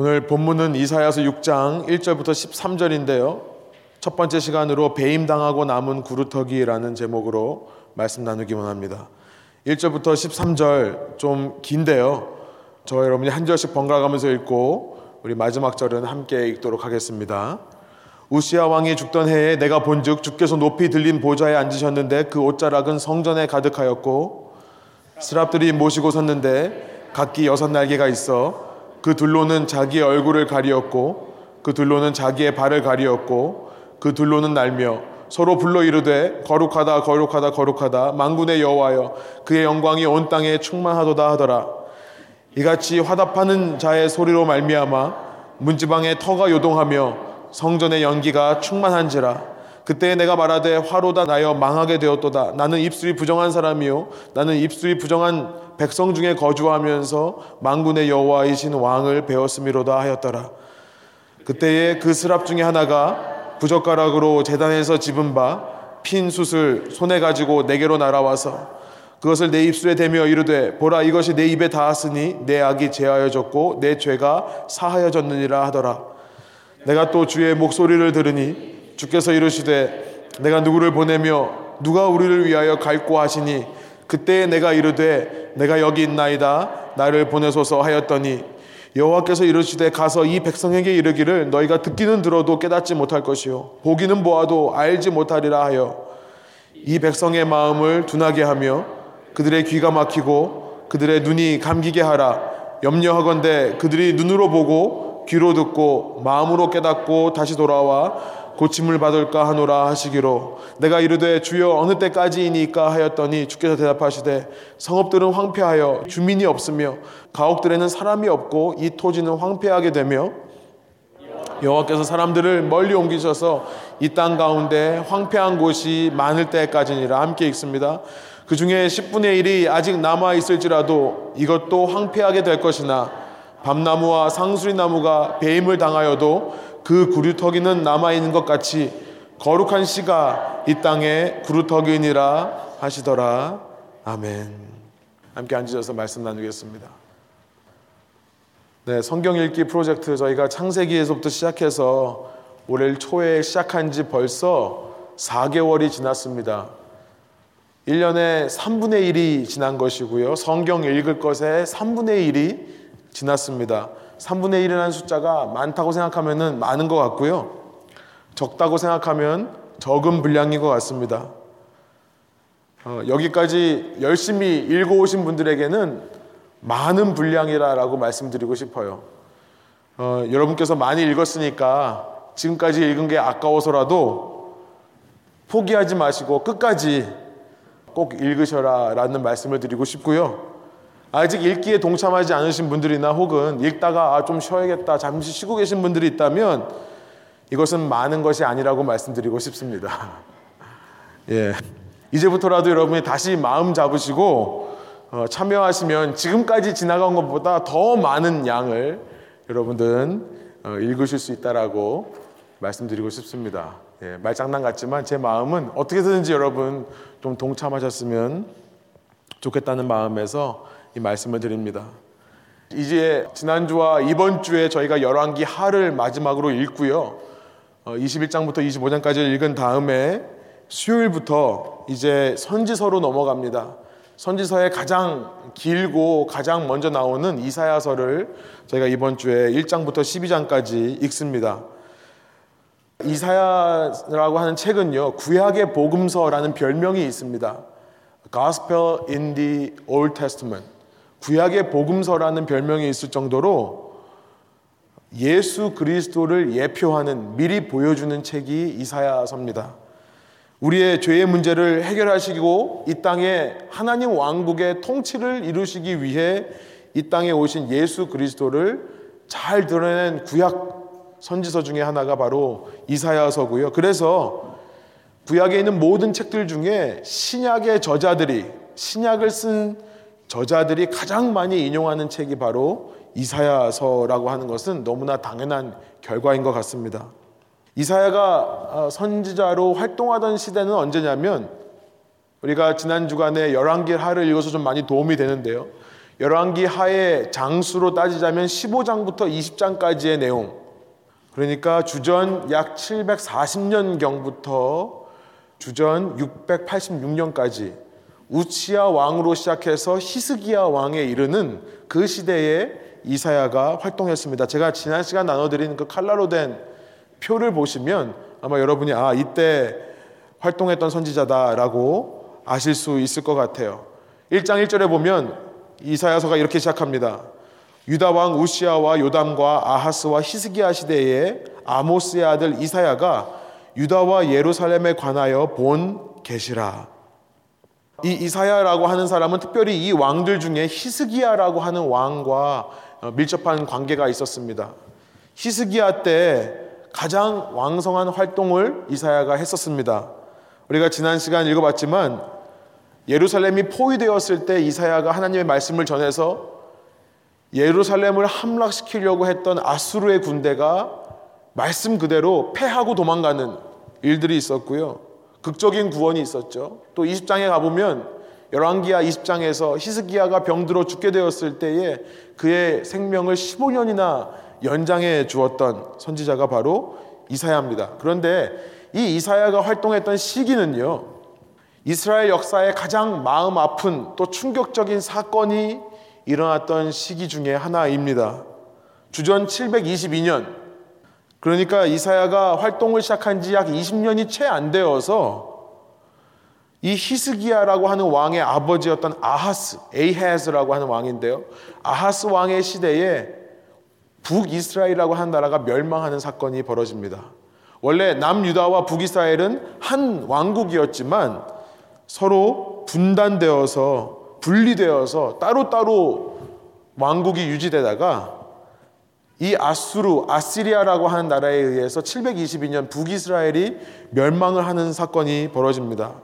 오늘 본문은 이사야서 6장 1절부터 13절인데요. 첫 번째 시간으로 배임당하고 남은 구루터기라는 제목으로 말씀 나누기 원합니다. 1절부터 13절 좀 긴데요. 저 여러분이 한 절씩 번갈아 가면서 읽고 우리 마지막 절은 함께 읽도록 하겠습니다. 우시아 왕이 죽던 해에 내가 본즉 주께서 높이 들린 보좌에 앉으셨는데 그 옷자락은 성전에 가득하였고 스랍들이 모시고 섰는데 각기 여섯 날개가 있어 그 둘로는 자기의 얼굴을 가리었고 그 둘로는 자기의 발을 가리었고 그 둘로는 날며 서로 불러 이르되 거룩하다 거룩하다 거룩하다. 만군의 여호와여 그의 영광이 온 땅에 충만하도다 하더라. 이같이 화답하는 자의 소리로 말미암아 문지방에 터가 요동하며 성전의 연기가 충만한지라 그때 내가 말하되 화로다 나여 망하게 되었도다. 나는 입술이 부정한 사람이요. 나는 입술이 부정한 백성 중에 거주하면서 만군의 여호와이신 왕을 배웠음이로다 하였더라. 그때에 그 스랍 중에 하나가 부젓가락으로 재단에서 집은 바 핀 숯을 손에 가지고 내게로 날아와서 그것을 내 입술에 대며 이르되 보라 이것이 내 입에 닿았으니 내 악이 제하여졌고 내 죄가 사하여졌느니라 하더라. 내가 또 주의 목소리를 들으니 주께서 이르시되 내가 누구를 보내며 누가 우리를 위하여 갈고 하시니 그때에 내가 이르되 내가 여기 있나이다 나를 보내소서 하였더니 여호와께서 이르시되 가서 이 백성에게 이르기를 너희가 듣기는 들어도 깨닫지 못할 것이요 보기는 보아도 알지 못하리라 하여 이 백성의 마음을 둔하게 하며 그들의 귀가 막히고 그들의 눈이 감기게 하라. 염려하건대 그들이 눈으로 보고 귀로 듣고 마음으로 깨닫고 다시 돌아와 고침을 받을까 하노라 하시기로 내가 이르되 주여 어느 때까지이니까 하였더니 주께서 대답하시되 성읍들은 황폐하여 주민이 없으며 가옥들에는 사람이 없고 이 토지는 황폐하게 되며 여호와께서 사람들을 멀리 옮기셔서 이 땅 가운데 황폐한 곳이 많을 때까지니라 함께 읽습니다. 그 중에 10분의 1이 아직 남아 있을지라도 이것도 황폐하게 될 것이나 밤나무와 상수리 나무가 배임을 당하여도 그 구루터기는 남아 있는 것 같이 거룩한 씨가 이 땅에 구루터기니라 하시더라. 아멘. 함께 앉으셔서 말씀 나누겠습니다. 네, 성경 읽기 프로젝트 저희가 창세기에서부터 시작해서 올해 초에 시작한 지 벌써 4개월이 지났습니다. 1년에 3분의 1이 지난 것이고요. 성경 읽을 것에 3분의 1이 지났습니다. 3분의 1이라는 숫자가 많다고 생각하면 많은 것 같고요. 적다고 생각하면 적은 분량인 것 같습니다. 어, 여기까지 열심히 읽어오신 분들에게는 많은 분량이라고 말씀드리고 싶어요. 어, 여러분께서 많이 읽었으니까 지금까지 읽은 게 아까워서라도 포기하지 마시고 끝까지 꼭 읽으셔라 라는 말씀을 드리고 싶고요. 아직 읽기에 동참하지 않으신 분들이나 혹은 읽다가 아, 좀 쉬어야겠다 잠시 쉬고 계신 분들이 있다면 이것은 많은 것이 아니라고 말씀드리고 싶습니다. 예. 이제부터라도 여러분이 다시 마음 잡으시고 어, 참여하시면 지금까지 지나간 것보다 더 많은 양을 여러분들은 어, 읽으실 수 있다라고 말씀드리고 싶습니다. 예, 말장난 같지만 제 마음은 어떻게든지 여러분 좀 동참하셨으면 좋겠다는 마음에서 이 말씀을 드립니다. 이제 지난주와 이번 주에 저희가 열왕기 하를 마지막으로 읽고요. 21장부터 어, 25장까지 읽은 다음에 수요일부터 이제 선지서로 넘어갑니다. 선지서의 가장 길고 가장 먼저 나오는 이사야서를 저희가 이번 주에 1장부터 12장까지 읽습니다. 이사야라고 하는 책은요, 구약의 복음서라는 별명이 있습니다. Gospel in the Old Testament. 구약의 복음서라는 별명이 있을 정도로 예수 그리스도를 예표하는 미리 보여주는 책이 이사야서입니다. 우리의 죄의 문제를 해결하시고 이 땅에 하나님 왕국의 통치를 이루시기 위해 이 땅에 오신 예수 그리스도를 잘 드러낸 구약 선지서 중에 하나가 바로 이사야서고요. 그래서 구약에 있는 모든 책들 중에 신약의 저자들이 신약을 쓴 저자들이 가장 많이 인용하는 책이 바로 이사야서라고 하는 것은 너무나 당연한 결과인 것 같습니다. 이사야가 어, 선지자로 활동하던 시대는 언제냐면 우리가 지난 주간에 열왕기 하를 읽어서 좀 많이 도움이 되는데요. 열왕기 하의 장수로 따지자면 15장부터 20장까지의 내용. 그러니까 주전 약 740년경부터 주전 686년까지 우치야 왕으로 시작해서 히스기야 왕에 이르는 그 시대에 이사야가 활동했습니다. 제가 지난 시간 나눠드린 그 칼라로 된 표를 보시면 아마 여러분이 아 이때 활동했던 선지자다라고 아실 수 있을 것 같아요. 1장 1절에 보면 이사야서가 이렇게 시작합니다. 유다 왕 우시아와 요담과 아하스와 히스기야 시대에 아모스의 아들 이사야가 유다와 예루살렘에 관하여 본 계시라. 이 이사야라고 하는 사람은 특별히 이 왕들 중에 히스기야라고 하는 왕과 밀접한 관계가 있었습니다. 히스기야 때 가장 왕성한 활동을 이사야가 했었습니다. 우리가 지난 시간 읽어봤지만 예루살렘이 포위되었을 때 이사야가 하나님의 말씀을 전해서 예루살렘을 함락시키려고 했던 아수르의 군대가 말씀 그대로 패하고 도망가는 일들이 있었고요. 극적인 구원이 있었죠. 또 20장에 가보면 열왕기야 20장에서 히스기야가 병들어 죽게 되었을 때에 그의 생명을 15년이나 연장해 주었던 선지자가 바로 이사야입니다. 그런데 이 이사야가 활동했던 시기는요. 이스라엘 역사의 가장 마음 아픈 또 충격적인 사건이 일어났던 시기 중에 하나입니다. 주전 722년 그러니까 이사야가 활동을 시작한 지 약 20년이 채 안 되어서 이 히스기야라고 하는 왕의 아버지였던 아하스, 에이헤즈라고 하는 왕인데요. 아하스 왕의 시대에 북이스라엘이라고 하는 나라가 멸망하는 사건이 벌어집니다. 원래 남유다와 북이스라엘은 한 왕국이었지만 서로 분단되어서 분리되어서 따로따로 왕국이 유지되다가 이 아수르, 아시리아라고 하는 나라에 의해서 722년 북이스라엘이 멸망을 하는 사건이 벌어집니다.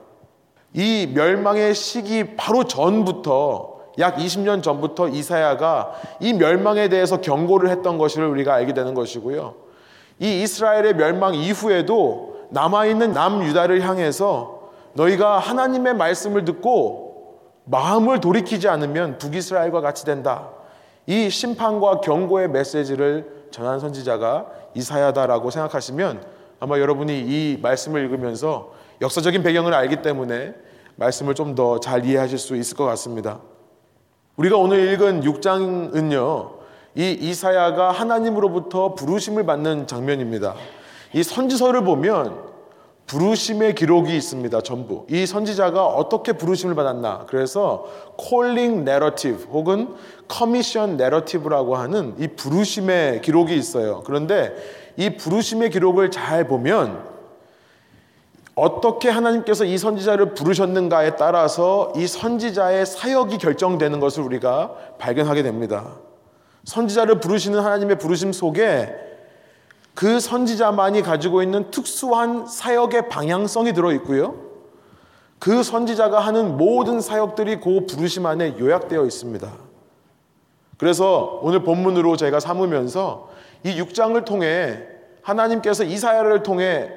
이 멸망의 시기 바로 전부터 약 20년 전부터 이사야가 이 멸망에 대해서 경고를 했던 것을 우리가 알게 되는 것이고요. 이 이스라엘의 멸망 이후에도 남아있는 남유다를 향해서 너희가 하나님의 말씀을 듣고 마음을 돌이키지 않으면 북이스라엘과 같이 된다. 이 심판과 경고의 메시지를 전한 선지자가 이사야다라고 생각하시면 아마 여러분이 이 말씀을 읽으면서 역사적인 배경을 알기 때문에 말씀을 좀 더 잘 이해하실 수 있을 것 같습니다. 우리가 오늘 읽은 6장은요, 이 이사야가 하나님으로부터 부르심을 받는 장면입니다. 이 선지서를 보면 부르심의 기록이 있습니다. 전부. 이 선지자가 어떻게 부르심을 받았나. 그래서 calling narrative 혹은 commission narrative라고 하는 이 부르심의 기록이 있어요. 그런데 이 부르심의 기록을 잘 보면 어떻게 하나님께서 이 선지자를 부르셨는가에 따라서 이 선지자의 사역이 결정되는 것을 우리가 발견하게 됩니다. 선지자를 부르시는 하나님의 부르심 속에 그 선지자만이 가지고 있는 특수한 사역의 방향성이 들어 있고요. 그 선지자가 하는 모든 사역들이 그 부르심 안에 요약되어 있습니다. 그래서 오늘 본문으로 제가 삼으면서 이 6장을 통해 하나님께서 이사야를 통해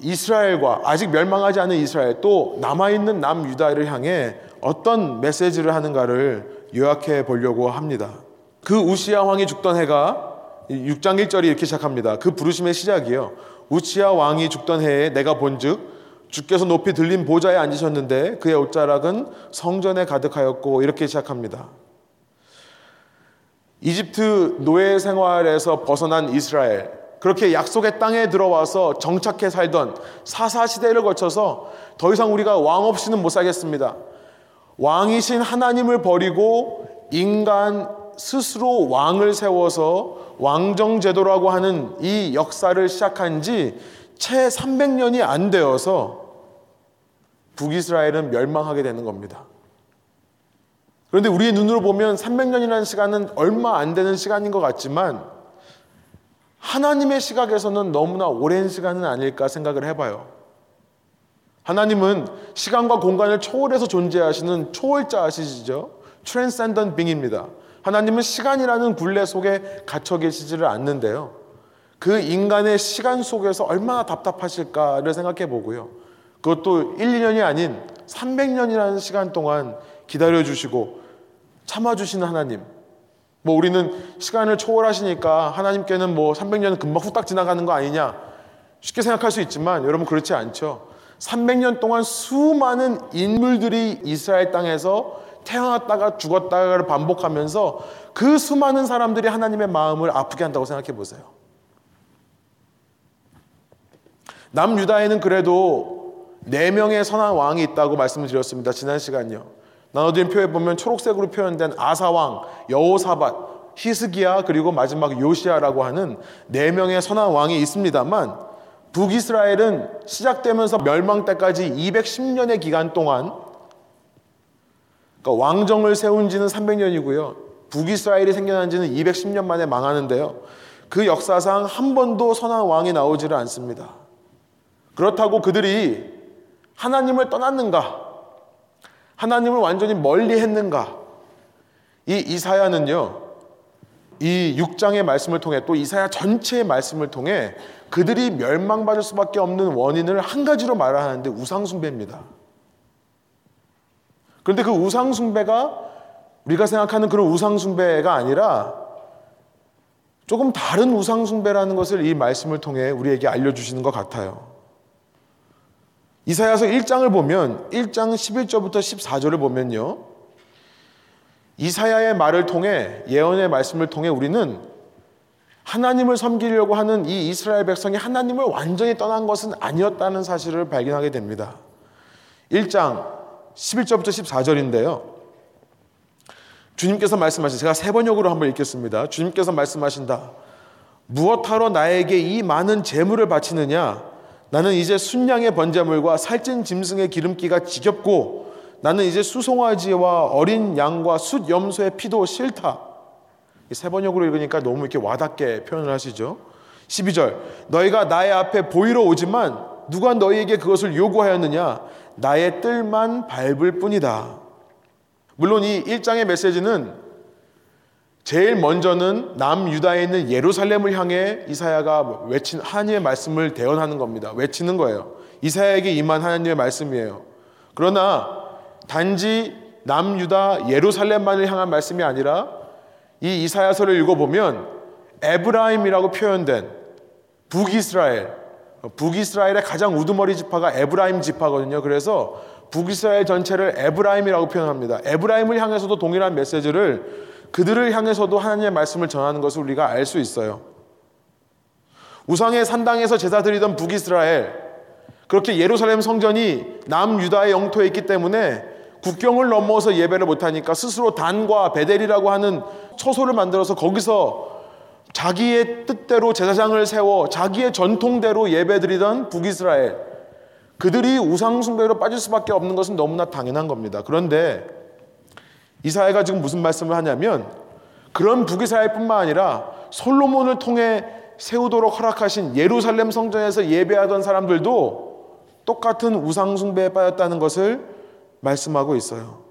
이스라엘과 아직 멸망하지 않은 이스라엘 또 남아있는 남유다를 향해 어떤 메시지를 하는가를 요약해 보려고 합니다. 그 우시야 왕이 죽던 해가 6장 1절이 이렇게 시작합니다. 그 부르심의 시작이요. 우치야 왕이 죽던 해에 내가 본즉 주께서 높이 들린 보좌에 앉으셨는데 그의 옷자락은 성전에 가득하였고 이렇게 시작합니다. 이집트 노예 생활에서 벗어난 이스라엘 그렇게 약속의 땅에 들어와서 정착해 살던 사사 시대를 거쳐서 더 이상 우리가 왕 없이는 못 살겠습니다. 왕이신 하나님을 버리고 인간 스스로 왕을 세워서 왕정제도라고 하는 이 역사를 시작한 지 채 300년이 안 되어서 북이스라엘은 멸망하게 되는 겁니다. 그런데 우리의 눈으로 보면 300년이라는 시간은 얼마 안 되는 시간인 것 같지만 하나님의 시각에서는 너무나 오랜 시간은 아닐까 생각을 해봐요. 하나님은 시간과 공간을 초월해서 존재하시는 초월자시죠. 트랜센던 빙입니다. 하나님은 시간이라는 굴레 속에 갇혀 계시지를 않는데요. 그 인간의 시간 속에서 얼마나 답답하실까를 생각해 보고요. 그것도 1, 2년이 아닌 300년이라는 시간 동안 기다려 주시고 참아 주시는 하나님. 뭐 우리는 시간을 초월하시니까 하나님께는 뭐 300년은 금방 후딱 지나가는 거 아니냐 쉽게 생각할 수 있지만 여러분 그렇지 않죠. 300년 동안 수많은 인물들이 이스라엘 땅에서 태어났다가 죽었다가를 반복하면서 그 수많은 사람들이 하나님의 마음을 아프게 한다고 생각해 보세요. 남유다에는 그래도 네 명의 선한 왕이 있다고 말씀을 드렸습니다. 지난 시간요. 나눠드린 표에 보면 초록색으로 표현된 아사왕, 여호사밧, 히스기야 그리고 마지막 요시아라고 하는 네 명의 선한 왕이 있습니다만 북이스라엘은 시작되면서 멸망 때까지 210년의 기간 동안 그러니까 왕정을 세운 지는 300년이고요. 북이스라엘이 생겨난 지는 210년 만에 망하는데요. 그 역사상 한 번도 선한 왕이 나오지를 않습니다. 그렇다고 그들이 하나님을 떠났는가? 하나님을 완전히 멀리 했는가? 이 이사야는요, 이 6장의 말씀을 통해 또 이사야 전체의 말씀을 통해 그들이 멸망받을 수밖에 없는 원인을 한 가지로 말하는데 우상숭배입니다. 그런데 그 우상숭배가 우리가 생각하는 그런 우상숭배가 아니라 조금 다른 우상숭배라는 것을 이 말씀을 통해 우리에게 알려주시는 것 같아요. 이사야서 1장을 보면 1장 11절부터 14절을 보면요. 이사야의 말을 통해 예언의 말씀을 통해 우리는 하나님을 섬기려고 하는 이 이스라엘 백성이 하나님을 완전히 떠난 것은 아니었다는 사실을 발견하게 됩니다. 1장 11절부터 14절인데요. 주님께서 말씀하신 제가 세 번역으로 한번 읽겠습니다. 주님께서 말씀하신다. 무엇하러 나에게 이 많은 재물을 바치느냐? 나는 이제 순양의 번제물과 살찐 짐승의 기름기가 지겹고 나는 이제 수송아지와 어린 양과 숫 염소의 피도 싫다. 세 번역으로 읽으니까 너무 이렇게 와닿게 표현을 하시죠. 12절. 너희가 나의 앞에 보이러 오지만 누가 너희에게 그것을 요구하였느냐? 나의 뜰만 밟을 뿐이다. 물론 이 1장의 메시지는 제일 먼저는 남유다에 있는 예루살렘을 향해 이사야가 외친 하나님의 말씀을 대언하는 겁니다. 외치는 거예요. 이사야에게 임한 하나님의 말씀이에요. 그러나 단지 남유다 예루살렘만을 향한 말씀이 아니라 이 이사야서를 읽어보면 에브라임이라고 표현된 북이스라엘, 북이스라엘의 가장 우두머리 지파가 에브라임 지파거든요. 그래서 북이스라엘 전체를 에브라임이라고 표현합니다. 에브라임을 향해서도 동일한 메시지를 그들을 향해서도 하나님의 말씀을 전하는 것을 우리가 알 수 있어요. 우상의 산당에서 제사 드리던 북이스라엘, 그렇게 예루살렘 성전이 남유다의 영토에 있기 때문에 국경을 넘어서 예배를 못하니까 스스로 단과 베델이라고 하는 처소를 만들어서 거기서 자기의 뜻대로 제사장을 세워 자기의 전통대로 예배드리던 북이스라엘 그들이 우상숭배로 빠질 수밖에 없는 것은 너무나 당연한 겁니다. 그런데 이사야가 지금 무슨 말씀을 하냐면 그런 북이스라엘뿐만 아니라 솔로몬을 통해 세우도록 허락하신 예루살렘 성전에서 예배하던 사람들도 똑같은 우상숭배에 빠졌다는 것을 말씀하고 있어요.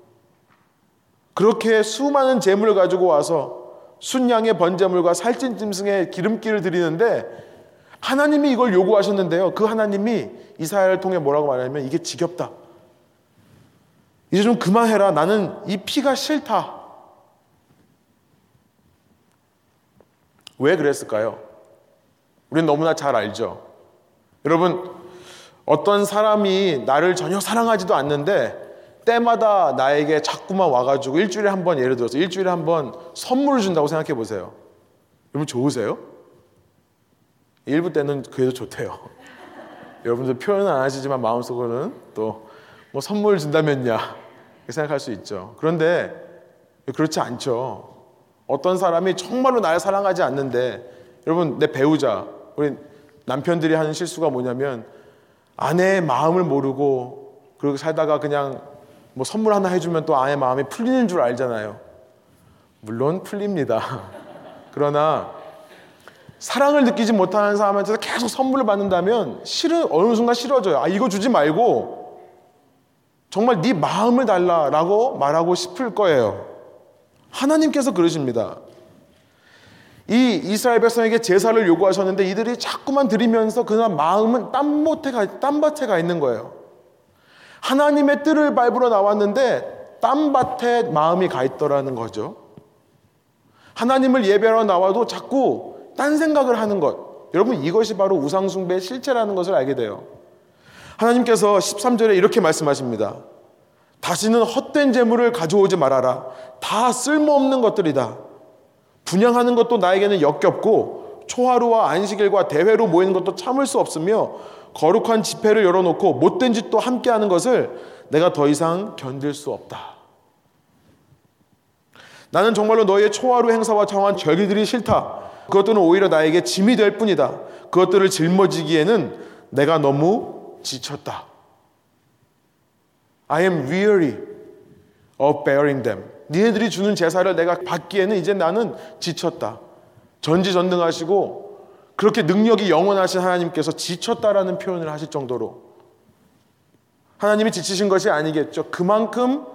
그렇게 수많은 재물을 가지고 와서 순양의 번제물과 살찐 짐승의 기름기를 드리는데 하나님이 이걸 요구하셨는데요. 그 하나님이 이사야를 통해 뭐라고 말하냐면 이게 지겹다. 이제 좀 그만해라. 나는 이 피가 싫다. 왜 그랬을까요? 우리는 너무나 잘 알죠. 여러분, 어떤 사람이 나를 전혀 사랑하지도 않는데 때마다 나에게 자꾸만 와가지고 일주일에 한 번 예를 들어서 일주일에 한 번 선물을 준다고 생각해 보세요. 여러분 좋으세요? 일부 때는 그래도 좋대요. 여러분들 표현은 안 하시지만 마음속으로는 또 뭐 선물 준다면야 생각할 수 있죠. 그런데 그렇지 않죠. 어떤 사람이 정말로 나를 사랑하지 않는데 여러분 내 배우자 우리 남편들이 하는 실수가 뭐냐면 아내의 마음을 모르고 그렇게 살다가 그냥 뭐 선물 하나 해주면 또 아내 마음이 풀리는 줄 알잖아요. 물론 풀립니다. 그러나 사랑을 느끼지 못하는 사람한테서 계속 선물을 받는다면 싫은 어느 순간 싫어져요. 아 이거 주지 말고 정말 네 마음을 달라라고 말하고 싶을 거예요. 하나님께서 그러십니다. 이 이스라엘 백성에게 제사를 요구하셨는데 이들이 자꾸만 드리면서 그날 마음은 땀못에 가, 땀밭에 가 있는 거예요. 하나님의 뜰을 밟으러 나왔는데 땀밭에 마음이 가 있더라는 거죠. 하나님을 예배하러 나와도 자꾸 딴 생각을 하는 것. 여러분 이것이 바로 우상숭배의 실체라는 것을 알게 돼요. 하나님께서 13절에 이렇게 말씀하십니다. 다시는 헛된 재물을 가져오지 말아라. 다 쓸모없는 것들이다. 분양하는 것도 나에게는 역겹고 초하루와 안식일과 대회로 모이는 것도 참을 수 없으며 거룩한 집회를 열어놓고 못된 짓도 함께 하는 것을 내가 더 이상 견딜 수 없다. 나는 정말로 너의 초하루 행사와 정한 절기들이 싫다. 그것들은 오히려 나에게 짐이 될 뿐이다. 그것들을 짊어지기에는 내가 너무 지쳤다. I am weary of bearing them. 니네들이 주는 제사를 내가 받기에는 이제 나는 지쳤다. 전지전능하시고 그렇게 능력이 영원하신 하나님께서 지쳤다라는 표현을 하실 정도로 하나님이 지치신 것이 아니겠죠. 그만큼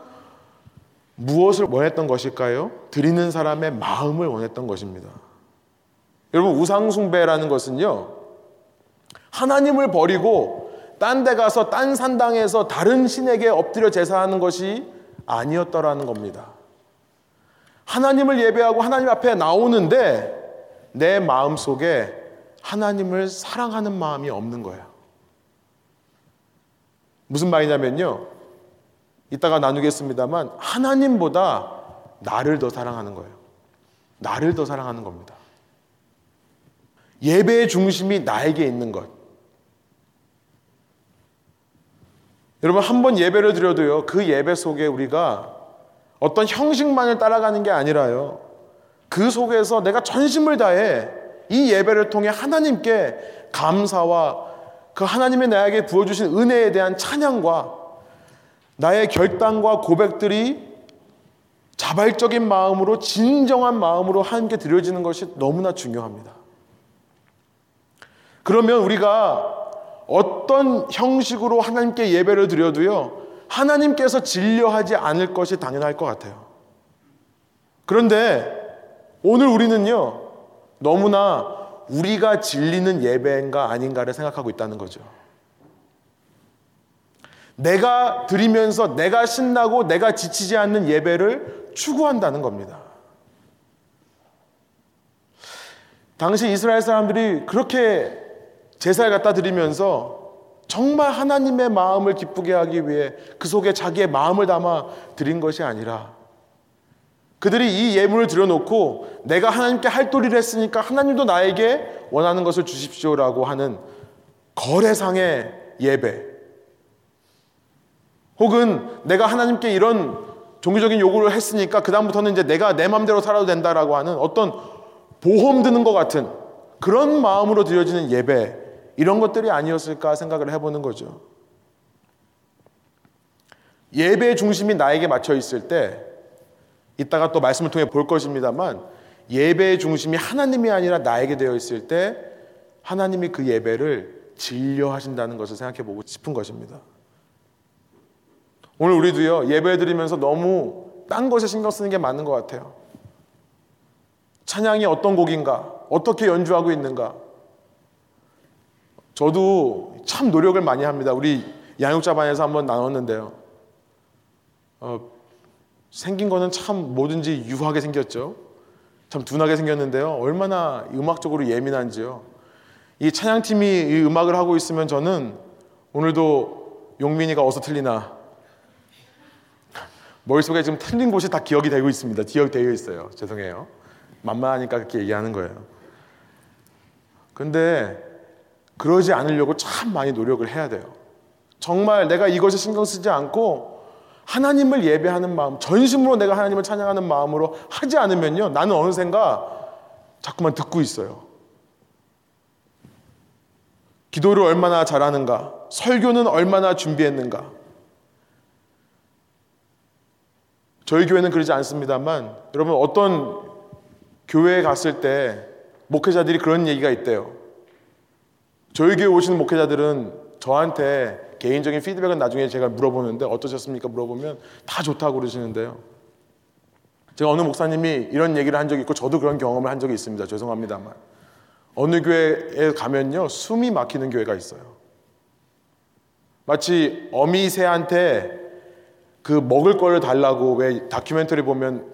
무엇을 원했던 것일까요? 드리는 사람의 마음을 원했던 것입니다. 여러분 우상숭배라는 것은요. 하나님을 버리고 딴 데 가서 딴 산당에서 다른 신에게 엎드려 제사하는 것이 아니었더라는 겁니다. 하나님을 예배하고 하나님 앞에 나오는데 내 마음 속에 하나님을 사랑하는 마음이 없는 거예요. 무슨 말이냐면요. 이따가 나누겠습니다만 하나님보다 나를 더 사랑하는 거예요. 나를 더 사랑하는 겁니다. 예배의 중심이 나에게 있는 것. 여러분 한 번 예배를 드려도요. 그 예배 속에 우리가 어떤 형식만을 따라가는 게 아니라요. 그 속에서 내가 전심을 다해 이 예배를 통해 하나님께 감사와 그 하나님의 나에게 부어주신 은혜에 대한 찬양과 나의 결단과 고백들이 자발적인 마음으로 진정한 마음으로 함께 드려지는 것이 너무나 중요합니다. 그러면 우리가 어떤 형식으로 하나님께 예배를 드려도요, 하나님께서 진료하지 않을 것이 당연할 것 같아요. 그런데 오늘 우리는요, 너무나 우리가 진리는 예배인가 아닌가를 생각하고 있다는 거죠. 내가 드리면서 내가 신나고 내가 지치지 않는 예배를 추구한다는 겁니다. 당시 이스라엘 사람들이 그렇게 제사를 갖다 드리면서 정말 하나님의 마음을 기쁘게 하기 위해 그 속에 자기의 마음을 담아 드린 것이 아니라 그들이 이 예물을 들여놓고 내가 하나님께 할 도리를 했으니까 하나님도 나에게 원하는 것을 주십시오라고 하는 거래상의 예배. 혹은 내가 하나님께 이런 종교적인 요구를 했으니까 그다음부터는 이제 내가 내 마음대로 살아도 된다라고 하는 어떤 보험 드는 것 같은 그런 마음으로 드려지는 예배. 이런 것들이 아니었을까 생각을 해보는 거죠. 예배의 중심이 나에게 맞춰 있을 때, 이따가 또 말씀을 통해 볼 것입니다만, 예배의 중심이 하나님이 아니라 나에게 되어 있을 때, 하나님이 그 예배를 진료하신다는 것을 생각해 보고 싶은 것입니다. 오늘 우리도요, 예배 드리면서 너무 딴 것에 신경 쓰는 게 맞는 것 같아요. 찬양이 어떤 곡인가? 어떻게 연주하고 있는가? 저도 참 노력을 많이 합니다. 우리 양육자반에서 한번 나눴는데요. 어, 생긴 거는 참 뭐든지 유하게 생겼죠. 참 둔하게 생겼는데요. 얼마나 음악적으로 예민한지요. 이 찬양팀이 이 음악을 하고 있으면 저는 오늘도 용민이가 어서 틀리나 머릿속에 지금 틀린 곳이 다 기억이 되고 있습니다. 기억되어 있어요. 죄송해요. 만만하니까 그렇게 얘기하는 거예요. 근데 그러지 않으려고 참 많이 노력을 해야 돼요. 정말 내가 이것에 신경 쓰지 않고 하나님을 예배하는 마음, 전심으로 내가 하나님을 찬양하는 마음으로 하지 않으면요. 나는 어느샌가 자꾸만 듣고 있어요. 기도를 얼마나 잘하는가, 설교는 얼마나 준비했는가. 저희 교회는 그러지 않습니다만, 여러분 어떤 교회에 갔을 때 목회자들이 그런 얘기가 있대요. 저희 교회 오시는 목회자들은 저한테 개인적인 피드백은 나중에 제가 물어보는데 어떠셨습니까? 물어보면 다 좋다고 그러시는데요. 제가 어느 목사님이 이런 얘기를 한 적이 있고 저도 그런 경험을 한 적이 있습니다. 죄송합니다만. 어느 교회에 가면요. 숨이 막히는 교회가 있어요. 마치 어미 새한테 그 먹을 걸 달라고 왜 다큐멘터리 보면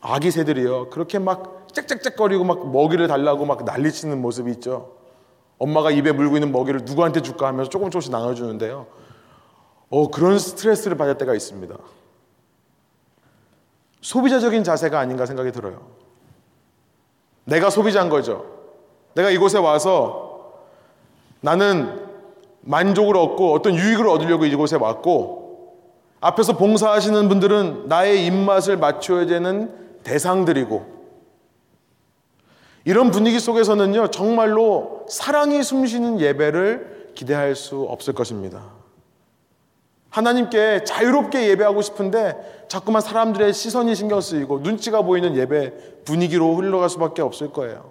아기 새들이요. 그렇게 막 짹짹짹거리고 막 먹이를 달라고 막 난리치는 모습이 있죠. 엄마가 입에 물고 있는 먹이를 누구한테 줄까 하면서 조금 조금씩 나눠주는데요. 어, 그런 스트레스를 받을 때가 있습니다. 소비자적인 자세가 아닌가 생각이 들어요. 내가 소비자인 거죠. 내가 이곳에 와서 나는 만족을 얻고 어떤 유익을 얻으려고 이곳에 왔고 앞에서 봉사하시는 분들은 나의 입맛을 맞춰야 되는 대상들이고 이런 분위기 속에서는요 정말로 사랑이 숨쉬는 예배를 기대할 수 없을 것입니다. 하나님께 자유롭게 예배하고 싶은데 자꾸만 사람들의 시선이 신경 쓰이고 눈치가 보이는 예배 분위기로 흘러갈 수밖에 없을 거예요.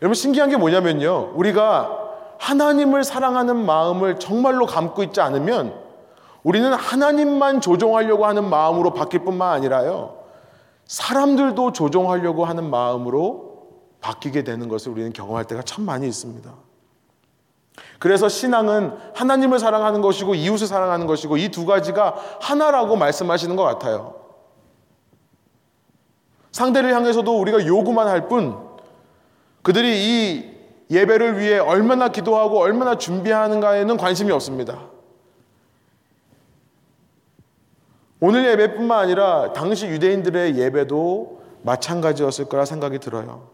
여러분 신기한 게 뭐냐면요. 우리가 하나님을 사랑하는 마음을 정말로 감고 있지 않으면 우리는 하나님만 조종하려고 하는 마음으로 바뀔 뿐만 아니라요. 사람들도 조종하려고 하는 마음으로 바뀌게 되는 것을 우리는 경험할 때가 참 많이 있습니다. 그래서 신앙은 하나님을 사랑하는 것이고 이웃을 사랑하는 것이고 이 두 가지가 하나라고 말씀하시는 것 같아요. 상대를 향해서도 우리가 요구만 할 뿐 그들이 이 예배를 위해 얼마나 기도하고 얼마나 준비하는가에는 관심이 없습니다. 오늘 예배뿐만 아니라 당시 유대인들의 예배도 마찬가지였을 거라 생각이 들어요.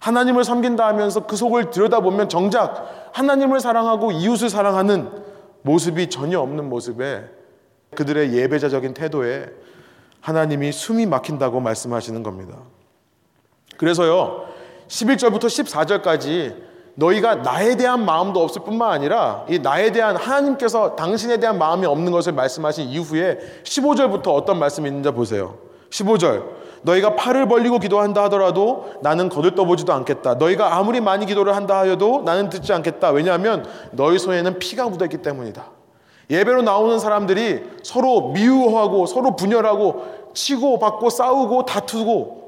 하나님을 섬긴다 하면서 그 속을 들여다보면 정작 하나님을 사랑하고 이웃을 사랑하는 모습이 전혀 없는 모습에 그들의 예배자적인 태도에 하나님이 숨이 막힌다고 말씀하시는 겁니다. 그래서요, 11절부터 14절까지 너희가 나에 대한 마음도 없을 뿐만 아니라 이 나에 대한 하나님께서 당신에 대한 마음이 없는 것을 말씀하신 이후에 15절부터 어떤 말씀이 있는지 보세요. 15절. 너희가 팔을 벌리고 기도한다 하더라도 나는 거들떠보지도 않겠다. 너희가 아무리 많이 기도를 한다 하여도 나는 듣지 않겠다. 왜냐하면 너희 손에는 피가 묻어있기 때문이다. 예배로 나오는 사람들이 서로 미워하고 서로 분열하고 치고 받고 싸우고 다투고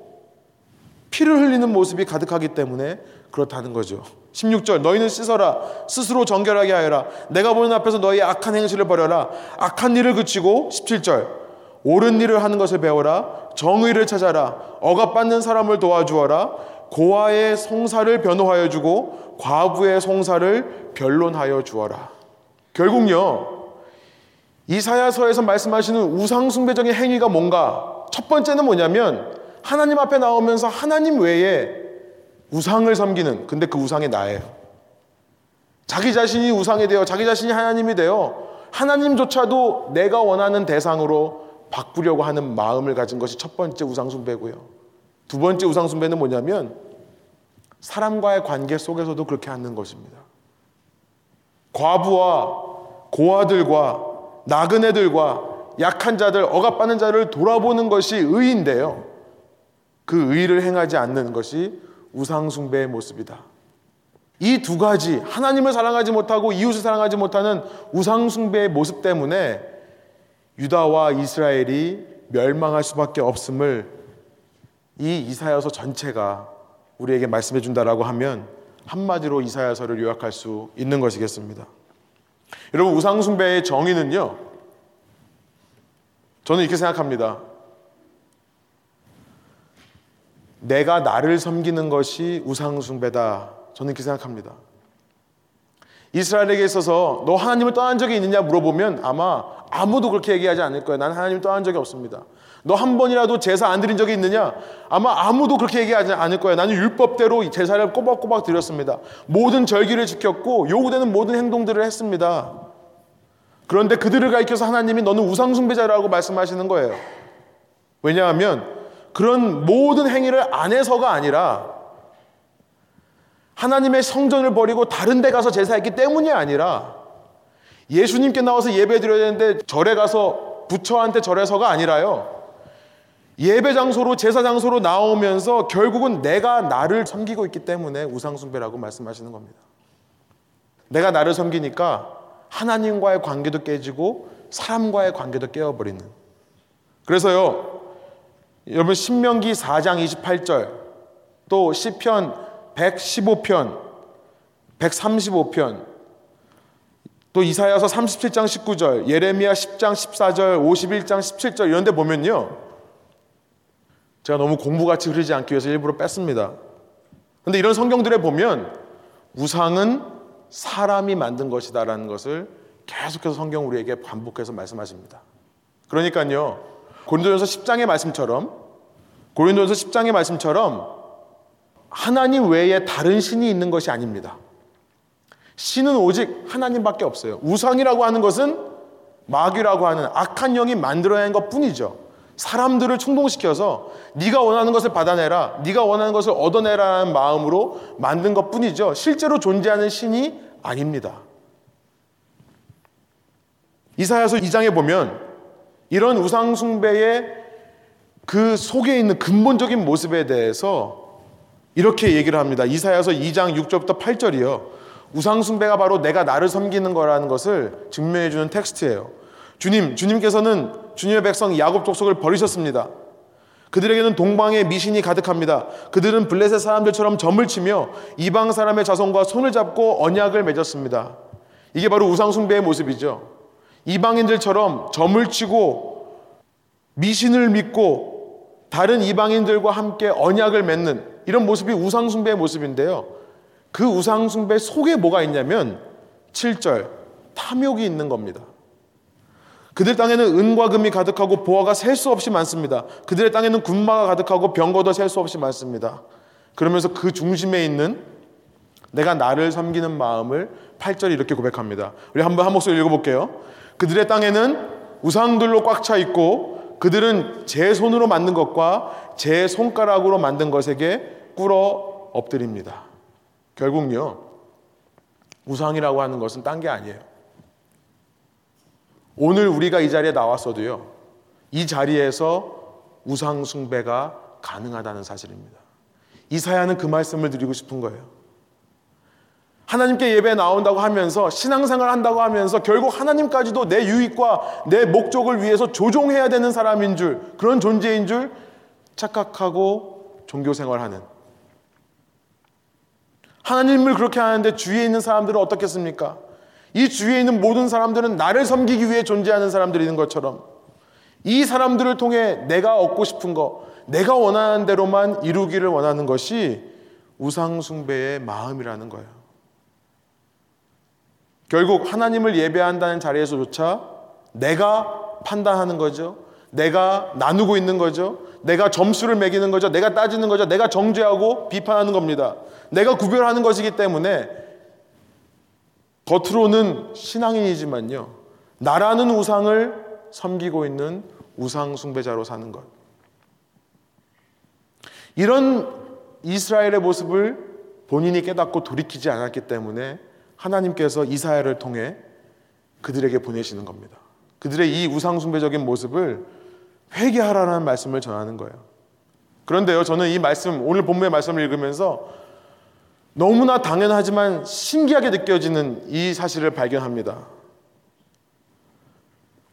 피를 흘리는 모습이 가득하기 때문에 그렇다는 거죠. 16절 너희는 씻어라 스스로 정결하게 하여라 내가 보는 앞에서 너희의 악한 행실을 버려라 악한 일을 그치고 17절 옳은 일을 하는 것을 배워라. 정의를 찾아라. 억압받는 사람을 도와주어라. 고아의 송사를 변호하여 주고 과부의 송사를 변론하여 주어라. 결국요. 이사야서에서 말씀하시는 우상숭배적인 행위가 뭔가 첫 번째는 뭐냐면 하나님 앞에 나오면서 하나님 외에 우상을 섬기는 근데 그 우상이 나예요. 자기 자신이 우상이 되어 자기 자신이 하나님이 되어 하나님조차도 내가 원하는 대상으로 바꾸려고 하는 마음을 가진 것이 첫 번째 우상 숭배고요. 두 번째 우상 숭배는 뭐냐면 사람과의 관계 속에서도 그렇게 하는 것입니다. 과부와 고아들과 나그네들과 약한 자들, 억압받는 자를 돌아보는 것이 의인데요. 그 의를 행하지 않는 것이 우상숭배의 모습이다. 이 두 가지, 하나님을 사랑하지 못하고 이웃을 사랑하지 못하는 우상숭배의 모습 때문에 유다와 이스라엘이 멸망할 수밖에 없음을 이 이사야서 전체가 우리에게 말씀해 준다라고 하면 한마디로 이사야서를 요약할 수 있는 것이겠습니다. 여러분 우상숭배의 정의는요. 저는 이렇게 생각합니다. 내가 나를 섬기는 것이 우상숭배다. 저는 이렇게 생각합니다. 이스라엘에게 있어서 너 하나님을 떠난 적이 있느냐 물어보면 아마 아무도 그렇게 얘기하지 않을 거예요. 나는 하나님을 떠난 적이 없습니다. 너 한 번이라도 제사 안 드린 적이 있느냐? 아마 아무도 그렇게 얘기하지 않을 거예요. 나는 율법대로 제사를 꼬박꼬박 드렸습니다. 모든 절기를 지켰고 요구되는 모든 행동들을 했습니다. 그런데 그들을 가리켜서 하나님이 너는 우상숭배자라고 말씀하시는 거예요. 왜냐하면 그런 모든 행위를 안 해서가 아니라 하나님의 성전을 버리고 다른 데 가서 제사했기 때문이 아니라 예수님께 나와서 예배 드려야 되는데 절에 가서 부처한테 절해서가 아니라요. 예배 장소로 제사 장소로 나오면서 결국은 내가 나를 섬기고 있기 때문에 우상숭배라고 말씀하시는 겁니다. 내가 나를 섬기니까 하나님과의 관계도 깨지고 사람과의 관계도 깨어버리는. 그래서요, 여러분 신명기 4장 28절 또 시편 115편, 135편, 또 이사야서 37장 19절, 예레미야 10장 14절, 51장 17절 이런 데 보면요. 제가 너무 공부같이 흐르지 않기 위해서 일부러 뺐습니다. 근데 이런 성경들에 보면 우상은 사람이 만든 것이다라는 것을 계속해서 성경 우리에게 반복해서 말씀하십니다. 그러니까요. 고린도전서 10장의 말씀처럼 고린도전서 10장의 말씀처럼 하나님 외에 다른 신이 있는 것이 아닙니다. 신은 오직 하나님밖에 없어요. 우상이라고 하는 것은 마귀라고 하는 악한 영이 만들어낸 것 뿐이죠. 사람들을 충동시켜서 네가 원하는 것을 받아내라, 네가 원하는 것을 얻어내라는 마음으로 만든 것 뿐이죠. 실제로 존재하는 신이 아닙니다. 이사야서 2장에 보면 이런 우상 숭배의 그 속에 있는 근본적인 모습에 대해서 이렇게 얘기를 합니다. 이사야서 2장 6절부터 8절이요. 우상 숭배가 바로 내가 나를 섬기는 거라는 것을 증명해 주는 텍스트예요. 주님, 주님께서는 주님의 백성 야곱 족속을 버리셨습니다. 그들에게는 동방의 미신이 가득합니다. 그들은 블레셋 사람들처럼 점을 치며 이방 사람의 자손과 손을 잡고 언약을 맺었습니다. 이게 바로 우상 숭배의 모습이죠. 이방인들처럼 점을 치고 미신을 믿고 다른 이방인들과 함께 언약을 맺는 이런 모습이 우상숭배의 모습인데요. 그 우상숭배 속에 뭐가 있냐면 7절 탐욕이 있는 겁니다. 그들 땅에는 은과 금이 가득하고 보화가 셀 수 없이 많습니다. 그들의 땅에는 군마가 가득하고 병거도 셀 수 없이 많습니다. 그러면서 그 중심에 있는 내가 나를 섬기는 마음을 8절이 이렇게 고백합니다. 우리 한번 한 목소리 읽어볼게요. 그들의 땅에는 우상들로 꽉 차 있고 그들은 제 손으로 만든 것과 제 손가락으로 만든 것에게 꿇어 엎드립니다. 결국요, 우상이라고 하는 것은 딴 게 아니에요. 오늘 우리가 이 자리에 나왔어도요, 이 자리에서 우상숭배가 가능하다는 사실입니다. 이사야는 그 말씀을 드리고 싶은 거예요. 하나님께 예배 나온다고 하면서 신앙생활 한다고 하면서 결국 하나님까지도 내 유익과 내 목적을 위해서 조종해야 되는 사람인 줄 그런 존재인 줄 착각하고 종교 생활하는 하나님을 그렇게 하는데 주위에 있는 사람들은 어떻겠습니까? 이 주위에 있는 모든 사람들은 나를 섬기기 위해 존재하는 사람들인 것처럼 이 사람들을 통해 내가 얻고 싶은 거, 내가 원하는 대로만 이루기를 원하는 것이 우상숭배의 마음이라는 거예요. 결국 하나님을 예배한다는 자리에서조차 내가 판단하는 거죠. 내가 나누고 있는 거죠. 내가 점수를 매기는 거죠. 내가 따지는 거죠. 내가 정죄하고 비판하는 겁니다. 내가 구별하는 것이기 때문에 겉으로는 신앙인이지만요. 나라는 우상을 섬기고 있는 우상 숭배자로 사는 것. 이런 이스라엘의 모습을 본인이 깨닫고 돌이키지 않았기 때문에 하나님께서 이사야를 통해 그들에게 보내시는 겁니다. 그들의 이 우상숭배적인 모습을 회개하라는 말씀을 전하는 거예요. 그런데요, 저는 이 말씀, 오늘 본문의 말씀을 읽으면서 너무나 당연하지만 신기하게 느껴지는 이 사실을 발견합니다.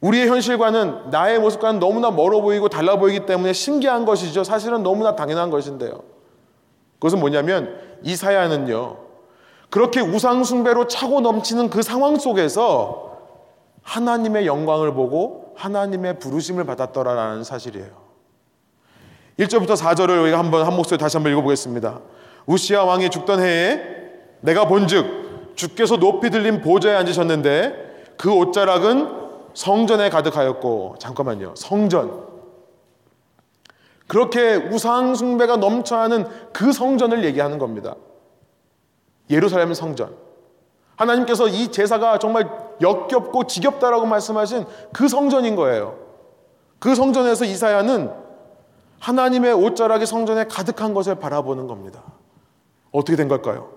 우리의 현실과는 나의 모습과는 너무나 멀어 보이고 달라 보이기 때문에 신기한 것이죠. 사실은 너무나 당연한 것인데요. 그것은 뭐냐면 이사야는요. 그렇게 우상숭배로 차고 넘치는 그 상황 속에서 하나님의 영광을 보고 하나님의 부르심을 받았더라라는 사실이에요. 1절부터 4절을 우리가 한번 한 목소리 다시 한번 읽어보겠습니다. 우시아 왕이 죽던 해에 내가 본즉 주께서 높이 들린 보좌에 앉으셨는데 그 옷자락은 성전에 가득하였고 잠깐만요. 성전 그렇게 우상 숭배가 넘쳐나는 그 성전을 얘기하는 겁니다. 예루살렘 성전. 하나님께서 이 제사가 정말 역겹고 지겹다라고 말씀하신 그 성전인 거예요. 그 성전에서 이사야는 하나님의 옷자락이 성전에 가득한 것을 바라보는 겁니다. 어떻게 된 걸까요?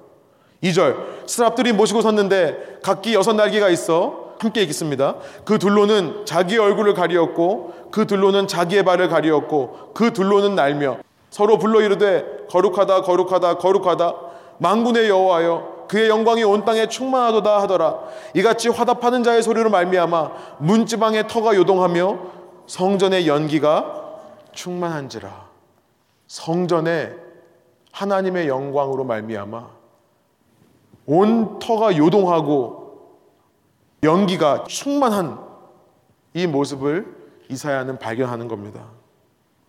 2절 스랍들이 모시고 섰는데 각기 여섯 날개가 있어 함께 읽습니다. 그 둘로는 자기의 얼굴을 가리었고 그 둘로는 자기의 발을 가리었고 그 둘로는 날며 서로 불러 이르되 거룩하다 거룩하다 거룩하다 망군의 여호와여 그의 영광이 온 땅에 충만하도다 하더라 이같이 화답하는 자의 소리로 말미암아 문지방의 터가 요동하며 성전의 연기가 충만한지라 성전에 하나님의 영광으로 말미암아 온 터가 요동하고 연기가 충만한 이 모습을 이사야는 발견하는 겁니다.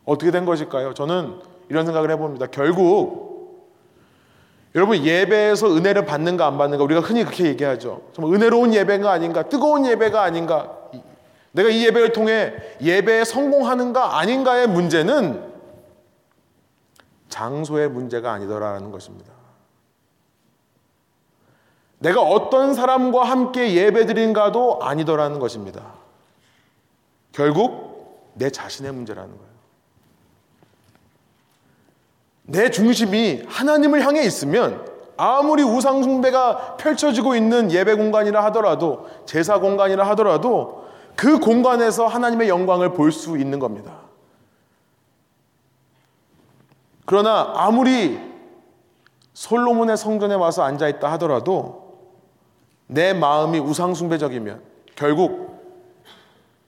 어떻게 된 것일까요? 저는 이런 생각을 해봅니다. 결국 여러분 예배에서 은혜를 받는가 안 받는가 우리가 흔히 그렇게 얘기하죠. 좀 은혜로운 예배가 아닌가, 뜨거운 예배가 아닌가. 내가 이 예배를 통해 예배에 성공하는가 아닌가의 문제는 장소의 문제가 아니더라는 것입니다. 내가 어떤 사람과 함께 예배드린가도 아니더라는 것입니다. 결국 내 자신의 문제라는 거예요. 내 중심이 하나님을 향해 있으면 아무리 우상숭배가 펼쳐지고 있는 예배 공간이라 하더라도 제사 공간이라 하더라도 그 공간에서 하나님의 영광을 볼 수 있는 겁니다. 그러나 아무리 솔로몬의 성전에 와서 앉아 있다 하더라도 내 마음이 우상숭배적이면 결국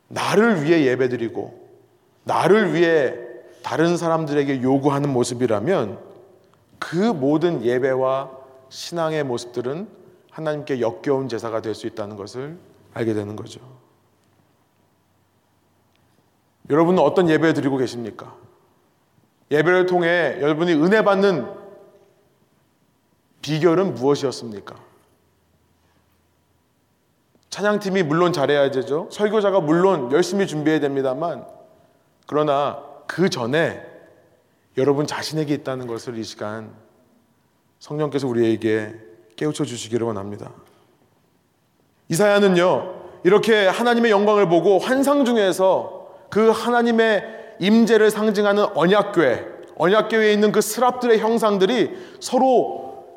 나를 위해 예배드리고 나를 위해 다른 사람들에게 요구하는 모습이라면 그 모든 예배와 신앙의 모습들은 하나님께 역겨운 제사가 될 수 있다는 것을 알게 되는 거죠. 여러분은 어떤 예배 드리고 계십니까? 예배를 통해 여러분이 은혜 받는 비결은 무엇이었습니까? 찬양팀이 물론 잘해야 되죠. 설교자가 물론 열심히 준비해야 됩니다만 그러나 그 전에 여러분 자신에게 있다는 것을 이 시간 성령께서 우리에게 깨우쳐 주시기를 원합니다. 이사야는요, 이렇게 하나님의 영광을 보고 환상 중에서 그 하나님의 임재를 상징하는 언약궤, 언약궤에 있는 그 스랍들의 형상들이 서로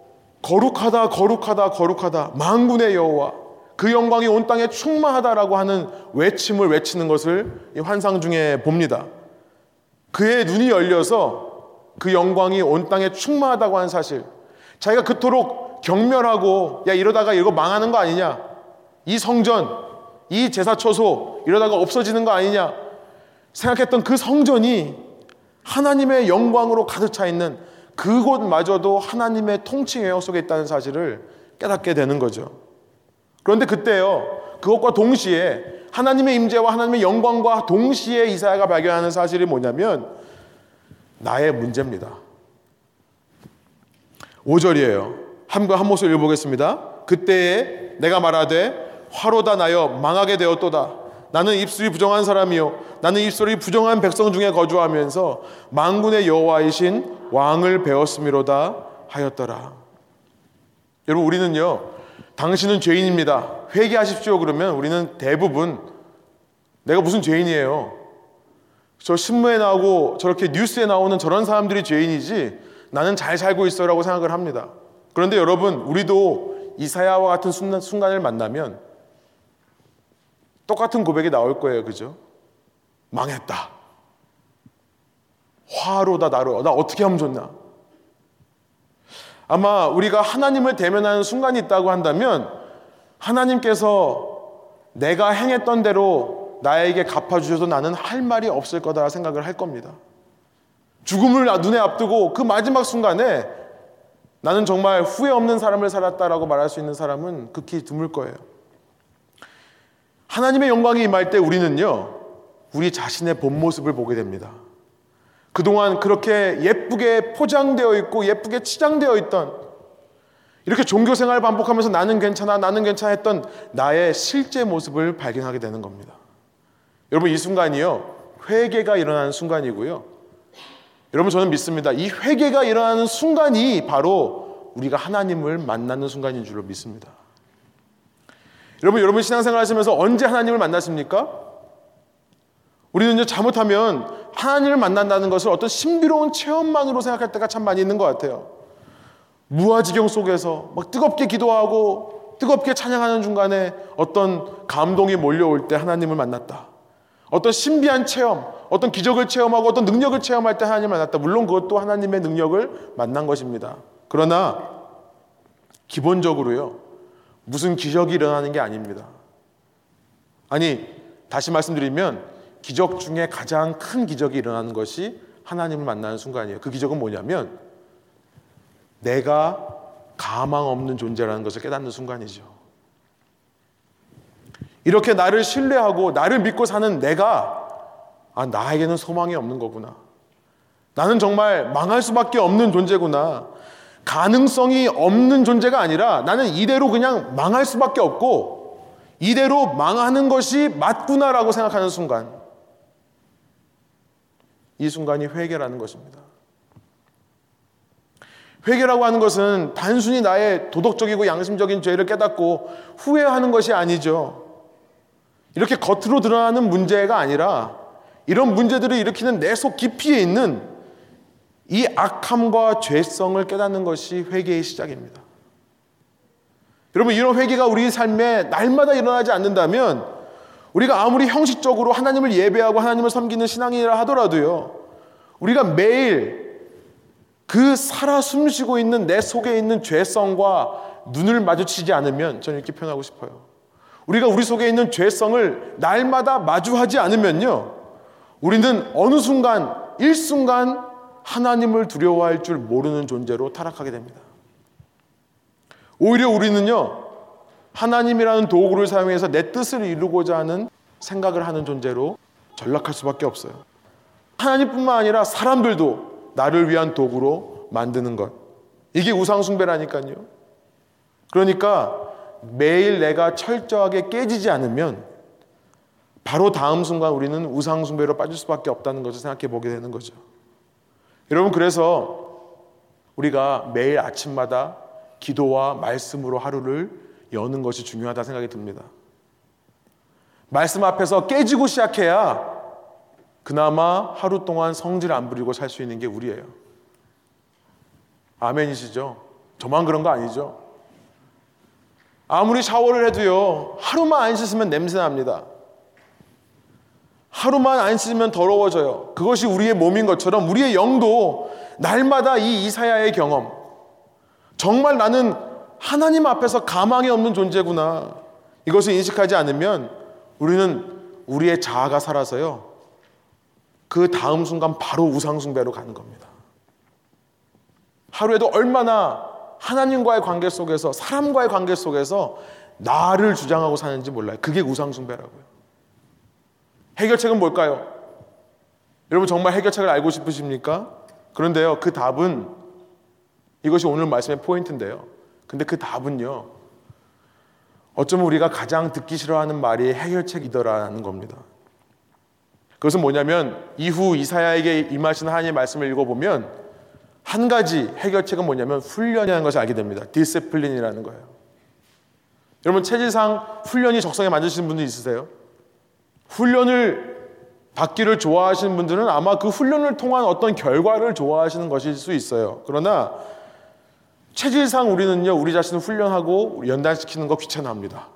거룩하다, 거룩하다, 거룩하다, 만군의 여호와, 그 영광이 온 땅에 충만하다라고 하는 외침을 외치는 것을 환상 중에 봅니다. 그의 눈이 열려서 그 영광이 온 땅에 충만하다고 하는 사실, 자기가 그토록 경멸하고 야 이러다가 이거 망하는 거 아니냐? 이 성전, 이 제사 처소 이러다가 없어지는 거 아니냐? 생각했던 그 성전이 하나님의 영광으로 가득 차 있는 그곳마저도 하나님의 통치 영역 속에 있다는 사실을 깨닫게 되는 거죠. 그런데 그때요, 그것과 동시에 하나님의 임재와 하나님의 영광과 동시에 이사야가 발견하는 사실이 뭐냐면 나의 문제입니다. 5절이에요. 함과 한 모습 읽어보겠습니다. 그때에 내가 말하되 화로다 나여 망하게 되었도다. 나는 입술이 부정한 사람이요 나는 입술이 부정한 백성 중에 거주하면서 만군의 여호와이신 왕을 배웠음이로다 하였더라. 여러분 우리는요 당신은 죄인입니다. 회개하십시오 그러면 우리는 대부분 내가 무슨 죄인이에요. 저 신문에 나오고 저렇게 뉴스에 나오는 저런 사람들이 죄인이지 나는 잘 살고 있어라고 생각을 합니다. 그런데 여러분 우리도 이사야와 같은 순간을 만나면 똑같은 고백이 나올 거예요. 그죠? 망했다. 화로 다 나로. 나 어떻게 하면 좋나? 아마 우리가 하나님을 대면하는 순간이 있다고 한다면 하나님께서 내가 행했던 대로 나에게 갚아주셔도 나는 할 말이 없을 거다 생각을 할 겁니다. 죽음을 눈에 앞두고 그 마지막 순간에 나는 정말 후회 없는 사람을 살았다라고 말할 수 있는 사람은 극히 드물 거예요. 하나님의 영광이 임할 때 우리는요, 우리 자신의 본 모습을 보게 됩니다. 그동안 그렇게 예쁘게 포장되어 있고 예쁘게 치장되어 있던 이렇게 종교 생활 반복하면서 나는 괜찮아, 나는 괜찮아 했던 나의 실제 모습을 발견하게 되는 겁니다. 여러분 이 순간이요. 회개가 일어나는 순간이고요. 여러분 저는 믿습니다. 이 회개가 일어나는 순간이 바로 우리가 하나님을 만나는 순간인 줄로 믿습니다. 여러분, 여러분 신앙생활 하시면서 언제 하나님을 만났습니까? 우리는 이제 잘못하면 하나님을 만난다는 것을 어떤 신비로운 체험만으로 생각할 때가 참 많이 있는 것 같아요. 무아지경 속에서 막 뜨겁게 기도하고 뜨겁게 찬양하는 중간에 어떤 감동이 몰려올 때 하나님을 만났다. 어떤 신비한 체험, 어떤 기적을 체험하고 어떤 능력을 체험할 때 하나님을 만났다. 물론 그것도 하나님의 능력을 만난 것입니다. 그러나 기본적으로요. 무슨 기적이 일어나는 게 아닙니다. 아니, 다시 말씀드리면 기적 중에 가장 큰 기적이 일어나는 것이 하나님을 만나는 순간이에요. 그 기적은 뭐냐면 내가 가망 없는 존재라는 것을 깨닫는 순간이죠. 이렇게 나를 신뢰하고 나를 믿고 사는 내가 아, 나에게는 소망이 없는 거구나. 나는 정말 망할 수밖에 없는 존재구나. 가능성이 없는 존재가 아니라 나는 이대로 그냥 망할 수밖에 없고 이대로 망하는 것이 맞구나라고 생각하는 순간 이 순간이 회개라는 것입니다. 회개라고 하는 것은 단순히 나의 도덕적이고 양심적인 죄를 깨닫고 후회하는 것이 아니죠. 이렇게 겉으로 드러나는 문제가 아니라 이런 문제들을 일으키는 내 속 깊이에 있는 이 악함과 죄성을 깨닫는 것이 회개의 시작입니다. 여러분, 이런 회개가 우리 삶에 날마다 일어나지 않는다면 우리가 아무리 형식적으로 하나님을 예배하고 하나님을 섬기는 신앙이라 하더라도요, 우리가 매일 그 살아 숨쉬고 있는 내 속에 있는 죄성과 눈을 마주치지 않으면 저는 이렇게 표현하고 싶어요. 우리가 우리 속에 있는 죄성을 날마다 마주하지 않으면요. 우리는 어느 순간, 일순간 하나님을 두려워할 줄 모르는 존재로 타락하게 됩니다. 오히려 우리는요, 하나님이라는 도구를 사용해서 내 뜻을 이루고자 하는 생각을 하는 존재로 전락할 수밖에 없어요. 하나님뿐만 아니라 사람들도 나를 위한 도구로 만드는 것. 이게 우상숭배라니까요. 그러니까 매일 내가 철저하게 깨지지 않으면 바로 다음 순간 우리는 우상숭배로 빠질 수밖에 없다는 것을 생각해 보게 되는 거죠. 여러분, 그래서 우리가 매일 아침마다 기도와 말씀으로 하루를 여는 것이 중요하다 생각이 듭니다. 말씀 앞에서 깨지고 시작해야 그나마 하루 동안 성질 안 부리고 살 수 있는 게 우리예요. 아멘이시죠? 저만 그런 거 아니죠? 아무리 샤워를 해도요, 하루만 안 씻으면 냄새 납니다. 하루만 안 씻으면 더러워져요. 그것이 우리의 몸인 것처럼 우리의 영도 날마다 이 이사야의 경험. 정말 나는 하나님 앞에서 가망이 없는 존재구나. 이것을 인식하지 않으면 우리는 우리의 자아가 살아서요. 그 다음 순간 바로 우상숭배로 가는 겁니다. 하루에도 얼마나 하나님과의 관계 속에서 사람과의 관계 속에서 나를 주장하고 사는지 몰라요. 그게 우상숭배라고요. 해결책은 뭘까요? 여러분 정말 해결책을 알고 싶으십니까? 그런데요, 그 답은 이것이 오늘 말씀의 포인트인데요. 근데 그 답은요, 어쩌면 우리가 가장 듣기 싫어하는 말이 해결책이더라는 겁니다. 그것은 뭐냐면 이후 이사야에게 임하신 하나님의 말씀을 읽어보면 한 가지 해결책은 뭐냐면 훈련이라는 것을 알게 됩니다. discipline이라는 거예요. 여러분 체질상 훈련이 적성에 맞으시는 분들 있으세요? 훈련을 받기를 좋아하시는 분들은 아마 그 훈련을 통한 어떤 결과를 좋아하시는 것일 수 있어요. 그러나 체질상 우리는요, 우리 자신을 훈련하고 연단시키는 거 귀찮아합니다.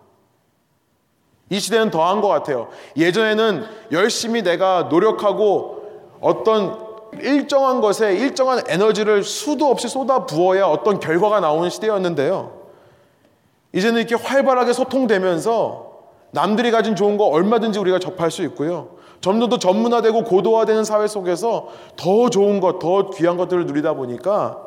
이 시대는 더한 것 같아요. 예전에는 열심히 내가 노력하고 어떤 일정한 것에 일정한 에너지를 수도 없이 쏟아 부어야 어떤 결과가 나오는 시대였는데요. 이제는 이렇게 활발하게 소통되면서 남들이 가진 좋은 거 얼마든지 우리가 접할 수 있고요. 점점 더 전문화되고 고도화되는 사회 속에서 더 좋은 것, 더 귀한 것들을 누리다 보니까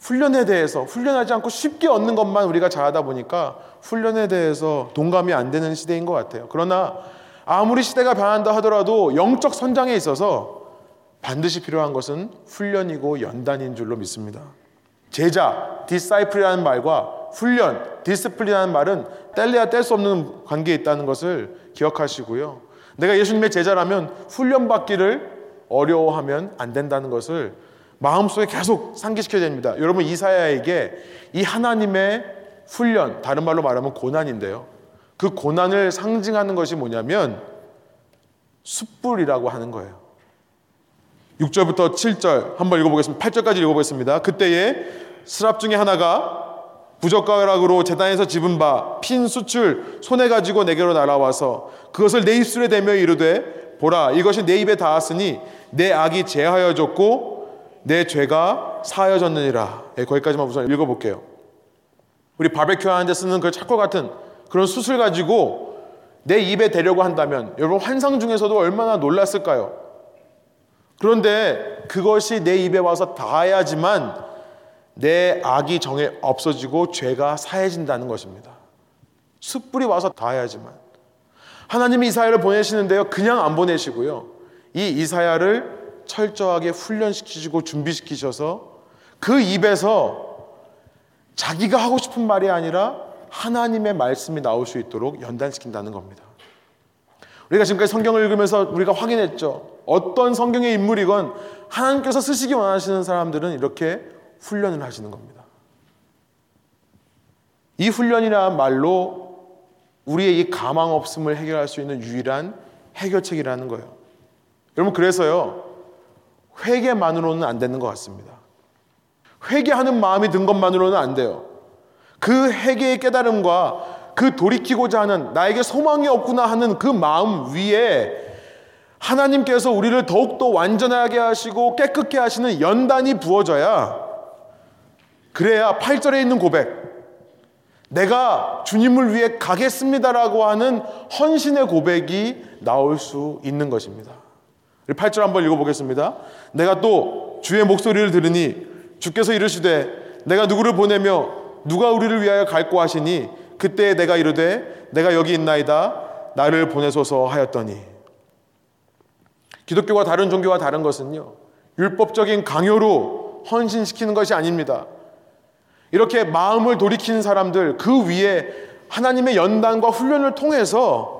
훈련에 대해서 훈련하지 않고 쉽게 얻는 것만 우리가 잘하다 보니까 훈련에 대해서 동감이 안 되는 시대인 것 같아요. 그러나 아무리 시대가 변한다 하더라도 영적 선장에 있어서 반드시 필요한 것은 훈련이고 연단인 줄로 믿습니다. 제자, disciple이라는 말과 훈련, discipline이라는 말은 뗄래야 뗄 수 없는 관계에 있다는 것을 기억하시고요. 내가 예수님의 제자라면 훈련받기를 어려워하면 안 된다는 것을 마음속에 계속 상기시켜야 됩니다. 여러분 이사야에게 이 하나님의 훈련, 다른 말로 말하면 고난인데요. 그 고난을 상징하는 것이 뭐냐면 숯불이라고 하는 거예요. 6절부터 7절 한번 읽어보겠습니다. 8절까지 읽어보겠습니다. 그때에 스랍 중에 하나가 부적가락으로 재단에서 집은 바 핀 수출 손에 가지고 내게로 날아와서 그것을 내 입술에 대며 이르되 보라 이것이 내 입에 닿았으니 내 악이 제하여 졌고 내 죄가 사여졌느니라. 네, 거기까지만 우선 읽어볼게요. 우리 바베큐 하는데 쓰는 그 차콜 같은 그런 숯을 가지고 내 입에 대려고 한다면 여러분 환상 중에서도 얼마나 놀랐을까요? 그런데 그것이 내 입에 와서 닿아야지만 내 악이 정에 없어지고 죄가 사해진다는 것입니다. 숯불이 와서 닿아야지만. 하나님이 이사야를 보내시는데요. 그냥 안 보내시고요. 이 이사야를 철저하게 훈련시키시고 준비시키셔서 그 입에서 자기가 하고 싶은 말이 아니라 하나님의 말씀이 나올 수 있도록 연단시킨다는 겁니다. 우리가 지금까지 성경을 읽으면서 우리가 확인했죠. 어떤 성경의 인물이건 하나님께서 쓰시기 원하시는 사람들은 이렇게 훈련을 하시는 겁니다. 이 훈련이란 말로 우리의 이 가망 없음을 해결할 수 있는 유일한 해결책이라는 거예요. 여러분 그래서요. 회개만으로는 안 되는 것 같습니다. 회개하는 마음이 든 것만으로는 안 돼요. 그 회개의 깨달음과 그 돌이키고자 하는 나에게 소망이 없구나 하는 그 마음 위에 하나님께서 우리를 더욱더 완전하게 하시고 깨끗게 하시는 연단이 부어져야 그래야 8절에 있는 고백 내가 주님을 위해 가겠습니다라고 하는 헌신의 고백이 나올 수 있는 것입니다. 8절 한번 읽어보겠습니다. 내가 또 주의 목소리를 들으니 주께서 이르시되 내가 누구를 보내며 누가 우리를 위하여 갈고 하시니 그때 내가 이르되 내가 여기 있나이다 나를 보내소서 하였더니 기독교와 다른 종교와 다른 것은요 율법적인 강요로 헌신시키는 것이 아닙니다. 이렇게 마음을 돌이키는 사람들 그 위에 하나님의 연단과 훈련을 통해서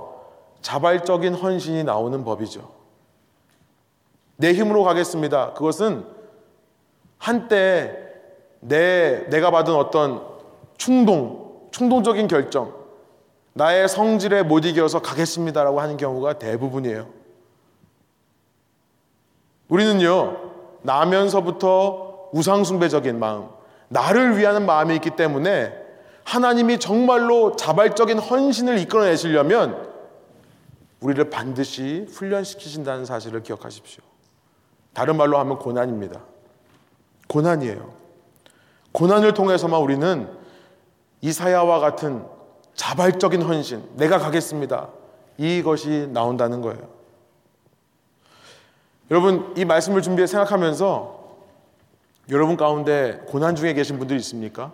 자발적인 헌신이 나오는 법이죠. 내 힘으로 가겠습니다. 그것은 한때 내, 내가 받은 어떤 충동, 충동적인 결정, 나의 성질에 못 이겨서 가겠습니다라고 하는 경우가 대부분이에요. 우리는요, 나면서부터 우상숭배적인 마음, 나를 위하는 마음이 있기 때문에 하나님이 정말로 자발적인 헌신을 이끌어내시려면 우리를 반드시 훈련시키신다는 사실을 기억하십시오. 다른 말로 하면 고난입니다. 고난이에요. 고난을 통해서만 우리는 이사야와 같은 자발적인 헌신, 내가 가겠습니다. 이것이 나온다는 거예요. 여러분, 이 말씀을 준비해 생각하면서 여러분 가운데 고난 중에 계신 분들 있습니까?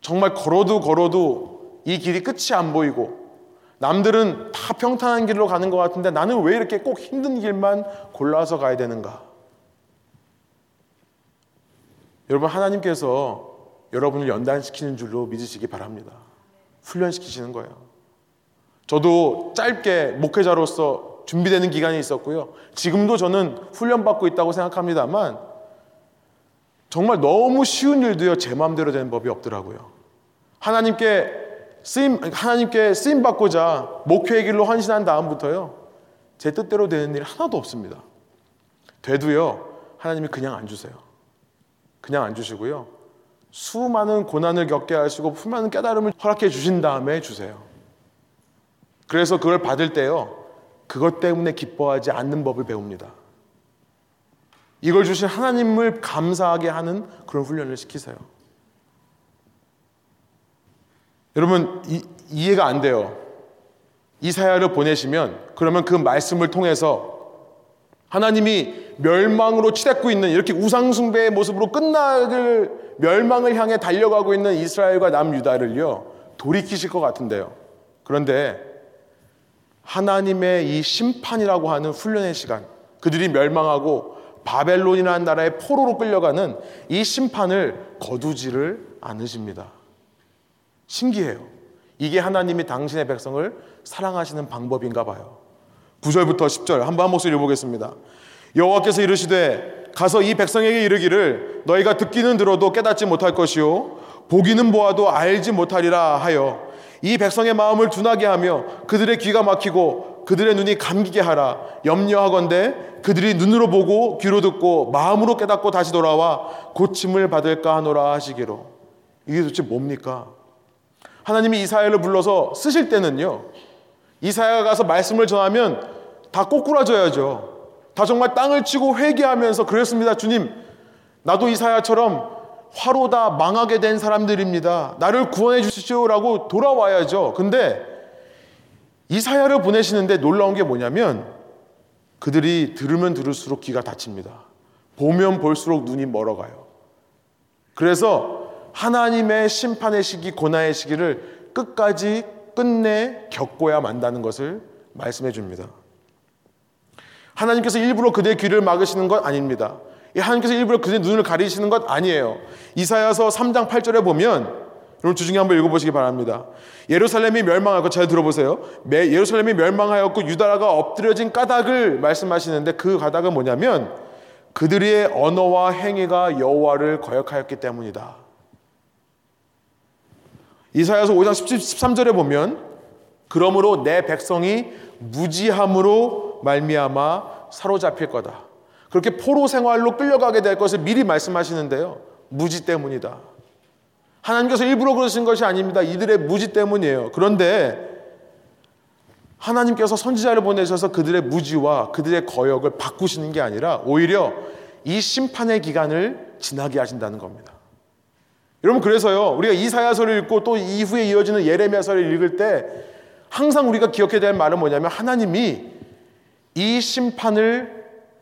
정말 걸어도 걸어도 이 길이 끝이 안 보이고 남들은 다 평탄한 길로 가는 것 같은데 나는 왜 이렇게 꼭 힘든 길만 골라서 가야 되는가? 여러분 하나님께서 여러분을 연단시키는 줄로 믿으시기 바랍니다. 훈련시키시는 거예요. 저도 짧게 목회자로서 준비되는 기간이 있었고요. 지금도 저는 훈련받고 있다고 생각합니다만 정말 너무 쉬운 일도요 제 마음대로 되는 법이 없더라고요. 하나님께 쓰임 하나님께 쓰임 받고자 목회의 길로 헌신한 다음부터요 제 뜻대로 되는 일 하나도 없습니다. 돼도요 하나님이 그냥 안 주세요. 그냥 안 주시고요 수많은 고난을 겪게 하시고 수많은 깨달음을 허락해 주신 다음에 주세요. 그래서 그걸 받을 때요 그것 때문에 기뻐하지 않는 법을 배웁니다. 이걸 주신 하나님을 감사하게 하는 그런 훈련을 시키세요. 여러분 이, 이해가 안 돼요. 이사야를 보내시면 그러면 그 말씀을 통해서 하나님이 멸망으로 치닫고 있는 이렇게 우상숭배의 모습으로 끝나길 멸망을 향해 달려가고 있는 이스라엘과 남유다를요 돌이키실 것 같은데요. 그런데 하나님의 이 심판이라고 하는 훈련의 시간, 그들이 멸망하고 바벨론이라는 나라의 포로로 끌려가는 이 심판을 거두지를 않으십니다. 신기해요. 이게 하나님이 당신의 백성을 사랑하시는 방법인가 봐요. 9절부터 10절 한번 한 목소리 읽어보겠습니다. 여호와께서 이르시되 가서 이 백성에게 이르기를 너희가 듣기는 들어도 깨닫지 못할 것이요 보기는 보아도 알지 못하리라 하여 이 백성의 마음을 둔하게 하며 그들의 귀가 막히고 그들의 눈이 감기게 하라 염려하건대 그들이 눈으로 보고 귀로 듣고 마음으로 깨닫고 다시 돌아와 고침을 받을까 하노라 하시기로 이게 도대체 뭡니까? 하나님이 이사야를 불러서 쓰실 때는요 이사야가 가서 말씀을 전하면 다 꼬꾸라져야죠 다 정말 땅을 치고 회개하면서 그랬습니다 주님 나도 이사야처럼 화로 다 망하게 된 사람들입니다 나를 구원해 주시오라고 돌아와야죠 근데 이사야를 보내시는데 놀라운 게 뭐냐면 그들이 들으면 들을수록 귀가 닫힙니다. 보면 볼수록 눈이 멀어가요. 그래서 하나님의 심판의 시기, 고난의 시기를 끝까지 끝내 겪어야 만다는 것을 말씀해 줍니다. 하나님께서 일부러 그대의 귀를 막으시는 것 아닙니다. 하나님께서 일부러 그대의 눈을 가리시는 것 아니에요. 이사야서 3장 8절에 보면 여러분 주중에 한번 읽어보시기 바랍니다. 예루살렘이 멸망하고 잘 들어보세요. 예루살렘이 멸망하였고 유다라가 엎드려진 까닭을 말씀하시는데 그 까닭은 뭐냐면 그들의 언어와 행위가 여호와를 거역하였기 때문이다. 이사야서 5장 13절에 보면 그러므로 내 백성이 무지함으로 말미암아 사로잡힐 거다. 그렇게 포로 생활로 끌려가게 될 것을 미리 말씀하시는데요. 무지 때문이다. 하나님께서 일부러 그러신 것이 아닙니다. 이들의 무지 때문이에요. 그런데 하나님께서 선지자를 보내셔서 그들의 무지와 그들의 거역을 바꾸시는 게 아니라 오히려 이 심판의 기간을 지나게 하신다는 겁니다. 여러분 그래서요 우리가 이사야서를 읽고 또 이후에 이어지는 예레미야서를 읽을 때 항상 우리가 기억해야 될 말은 뭐냐면 하나님이 이 심판을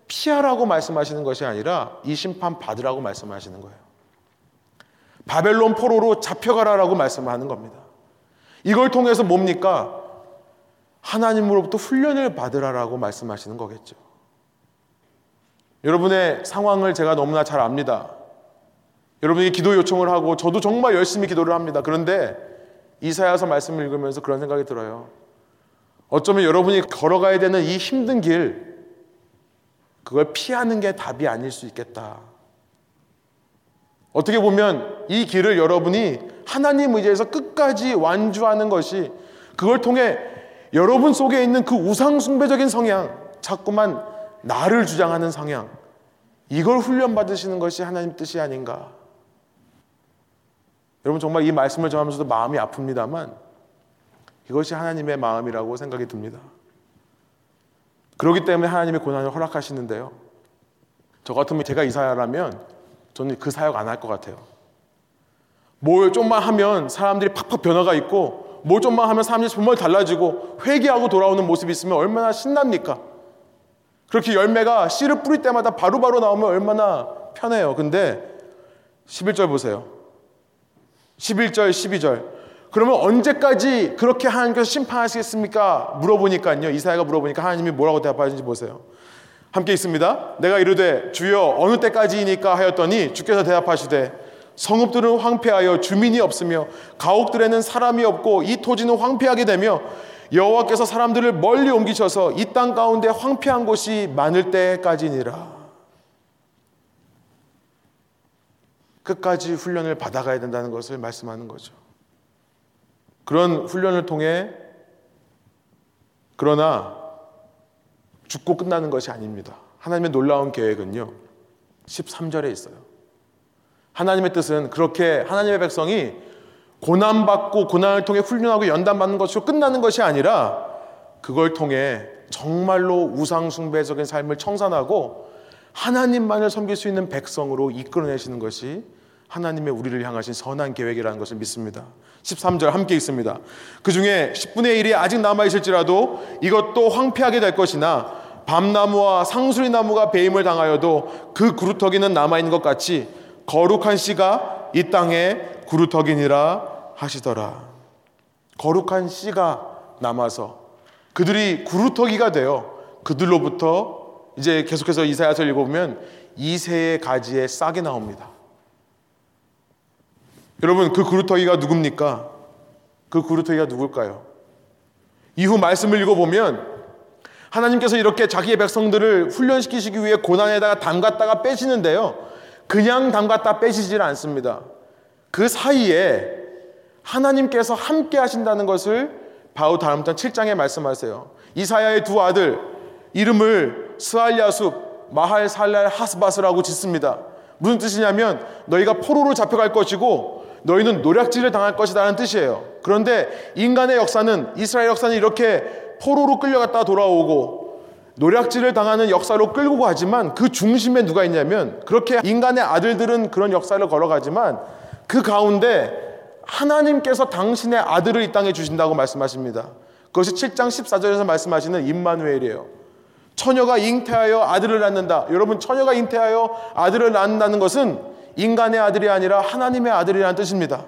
피하라고 말씀하시는 것이 아니라 이 심판 받으라고 말씀하시는 거예요. 바벨론 포로로 잡혀가라라고 말씀하는 겁니다. 이걸 통해서 뭡니까? 하나님으로부터 훈련을 받으라라고 말씀하시는 거겠죠. 여러분의 상황을 제가 너무나 잘 압니다. 여러분이 기도 요청을 하고 저도 정말 열심히 기도를 합니다. 그런데 이사야서 말씀을 읽으면서 그런 생각이 들어요. 어쩌면 여러분이 걸어가야 되는 이 힘든 길, 그걸 피하는 게 답이 아닐 수 있겠다. 어떻게 보면 이 길을 여러분이 하나님 의지에서 끝까지 완주하는 것이 그걸 통해 여러분 속에 있는 그 우상숭배적인 성향, 자꾸만 나를 주장하는 성향, 이걸 훈련받으시는 것이 하나님 뜻이 아닌가. 여러분 정말 이 말씀을 전하면서도 마음이 아픕니다만 이것이 하나님의 마음이라고 생각이 듭니다. 그렇기 때문에 하나님의 고난을 허락하시는데요. 저 같으면 제가 이사야라면 저는 그 사역 안 할 것 같아요. 뭘 좀만 하면 사람들이 팍팍 변화가 있고 뭘 좀만 하면 사람들이 정말 달라지고 회개하고 돌아오는 모습이 있으면 얼마나 신납니까? 그렇게 열매가 씨를 뿌릴 때마다 바로바로 바로 나오면 얼마나 편해요. 근데 11절 보세요. 11절, 12절. 그러면 언제까지 그렇게 하나님께서 심판하시겠습니까? 물어보니까요. 이사야가 물어보니까 하나님이 뭐라고 대답하는지 보세요. 함께 있습니다. 내가 이르되 주여 어느 때까지이니까 하였더니 주께서 대답하시되 성읍들은 황폐하여 주민이 없으며 가옥들에는 사람이 없고 이 토지는 황폐하게 되며 여호와께서 사람들을 멀리 옮기셔서 이 땅 가운데 황폐한 곳이 많을 때까지니라. 끝까지 훈련을 받아가야 된다는 것을 말씀하는 거죠. 그런 훈련을 통해 그러나 죽고 끝나는 것이 아닙니다. 하나님의 놀라운 계획은요. 13절에 있어요. 하나님의 뜻은 그렇게 하나님의 백성이 고난받고 고난을 통해 훈련하고 연단받는 것으로 끝나는 것이 아니라 그걸 통해 정말로 우상숭배적인 삶을 청산하고 하나님만을 섬길 수 있는 백성으로 이끌어내시는 것이 하나님의 우리를 향하신 선한 계획이라는 것을 믿습니다. 13절 함께 있습니다. 그 중에 10분의 1이 아직 남아있을지라도 이것도 황폐하게 될 것이나 밤나무와 상수리 나무가 배임을 당하여도 그 구루터기는 남아있는 것 같이 거룩한 씨가 이 땅에 구루터기니라 하시더라. 거룩한 씨가 남아서 그들이 구루터기가 되어 그들로부터 이제 계속해서 이사야서를 읽어보면 이세의 가지에 싹이 나옵니다. 여러분 그 구루터기가 누굽니까? 그 구루터기가 누굴까요? 이후 말씀을 읽어보면 하나님께서 이렇게 자기의 백성들을 훈련시키시기 위해 고난에다가 담갔다가 빼시는데요. 그냥 담갔다 빼시질 않습니다. 그 사이에 하나님께서 함께 하신다는 것을 바우 다음 장 7장에 말씀하세요. 이사야의 두 아들 이름을 스알야숲 마할 살랄 하스바스라고 짓습니다. 무슨 뜻이냐면 너희가 포로로 잡혀갈 것이고 너희는 노략질을 당할 것이다라는 뜻이에요. 그런데 인간의 역사는 이스라엘 역사는 이렇게 포로로 끌려갔다 돌아오고 노략질을 당하는 역사로 끌고 가지만 그 중심에 누가 있냐면 그렇게 인간의 아들들은 그런 역사를 걸어가지만 그 가운데 하나님께서 당신의 아들을 이 땅에 주신다고 말씀하십니다. 그것이 7장 14절에서 말씀하시는 임마누엘이에요. 처녀가 잉태하여 아들을 낳는다. 여러분 처녀가 잉태하여 아들을 낳는다는 것은 인간의 아들이 아니라 하나님의 아들이라는 뜻입니다.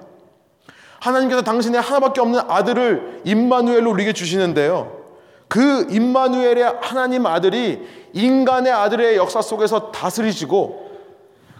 하나님께서 당신의 하나밖에 없는 아들을 임마누엘로 우리에게 주시는데요. 그 임마누엘의 하나님 아들이 인간의 아들의 역사 속에서 다스리시고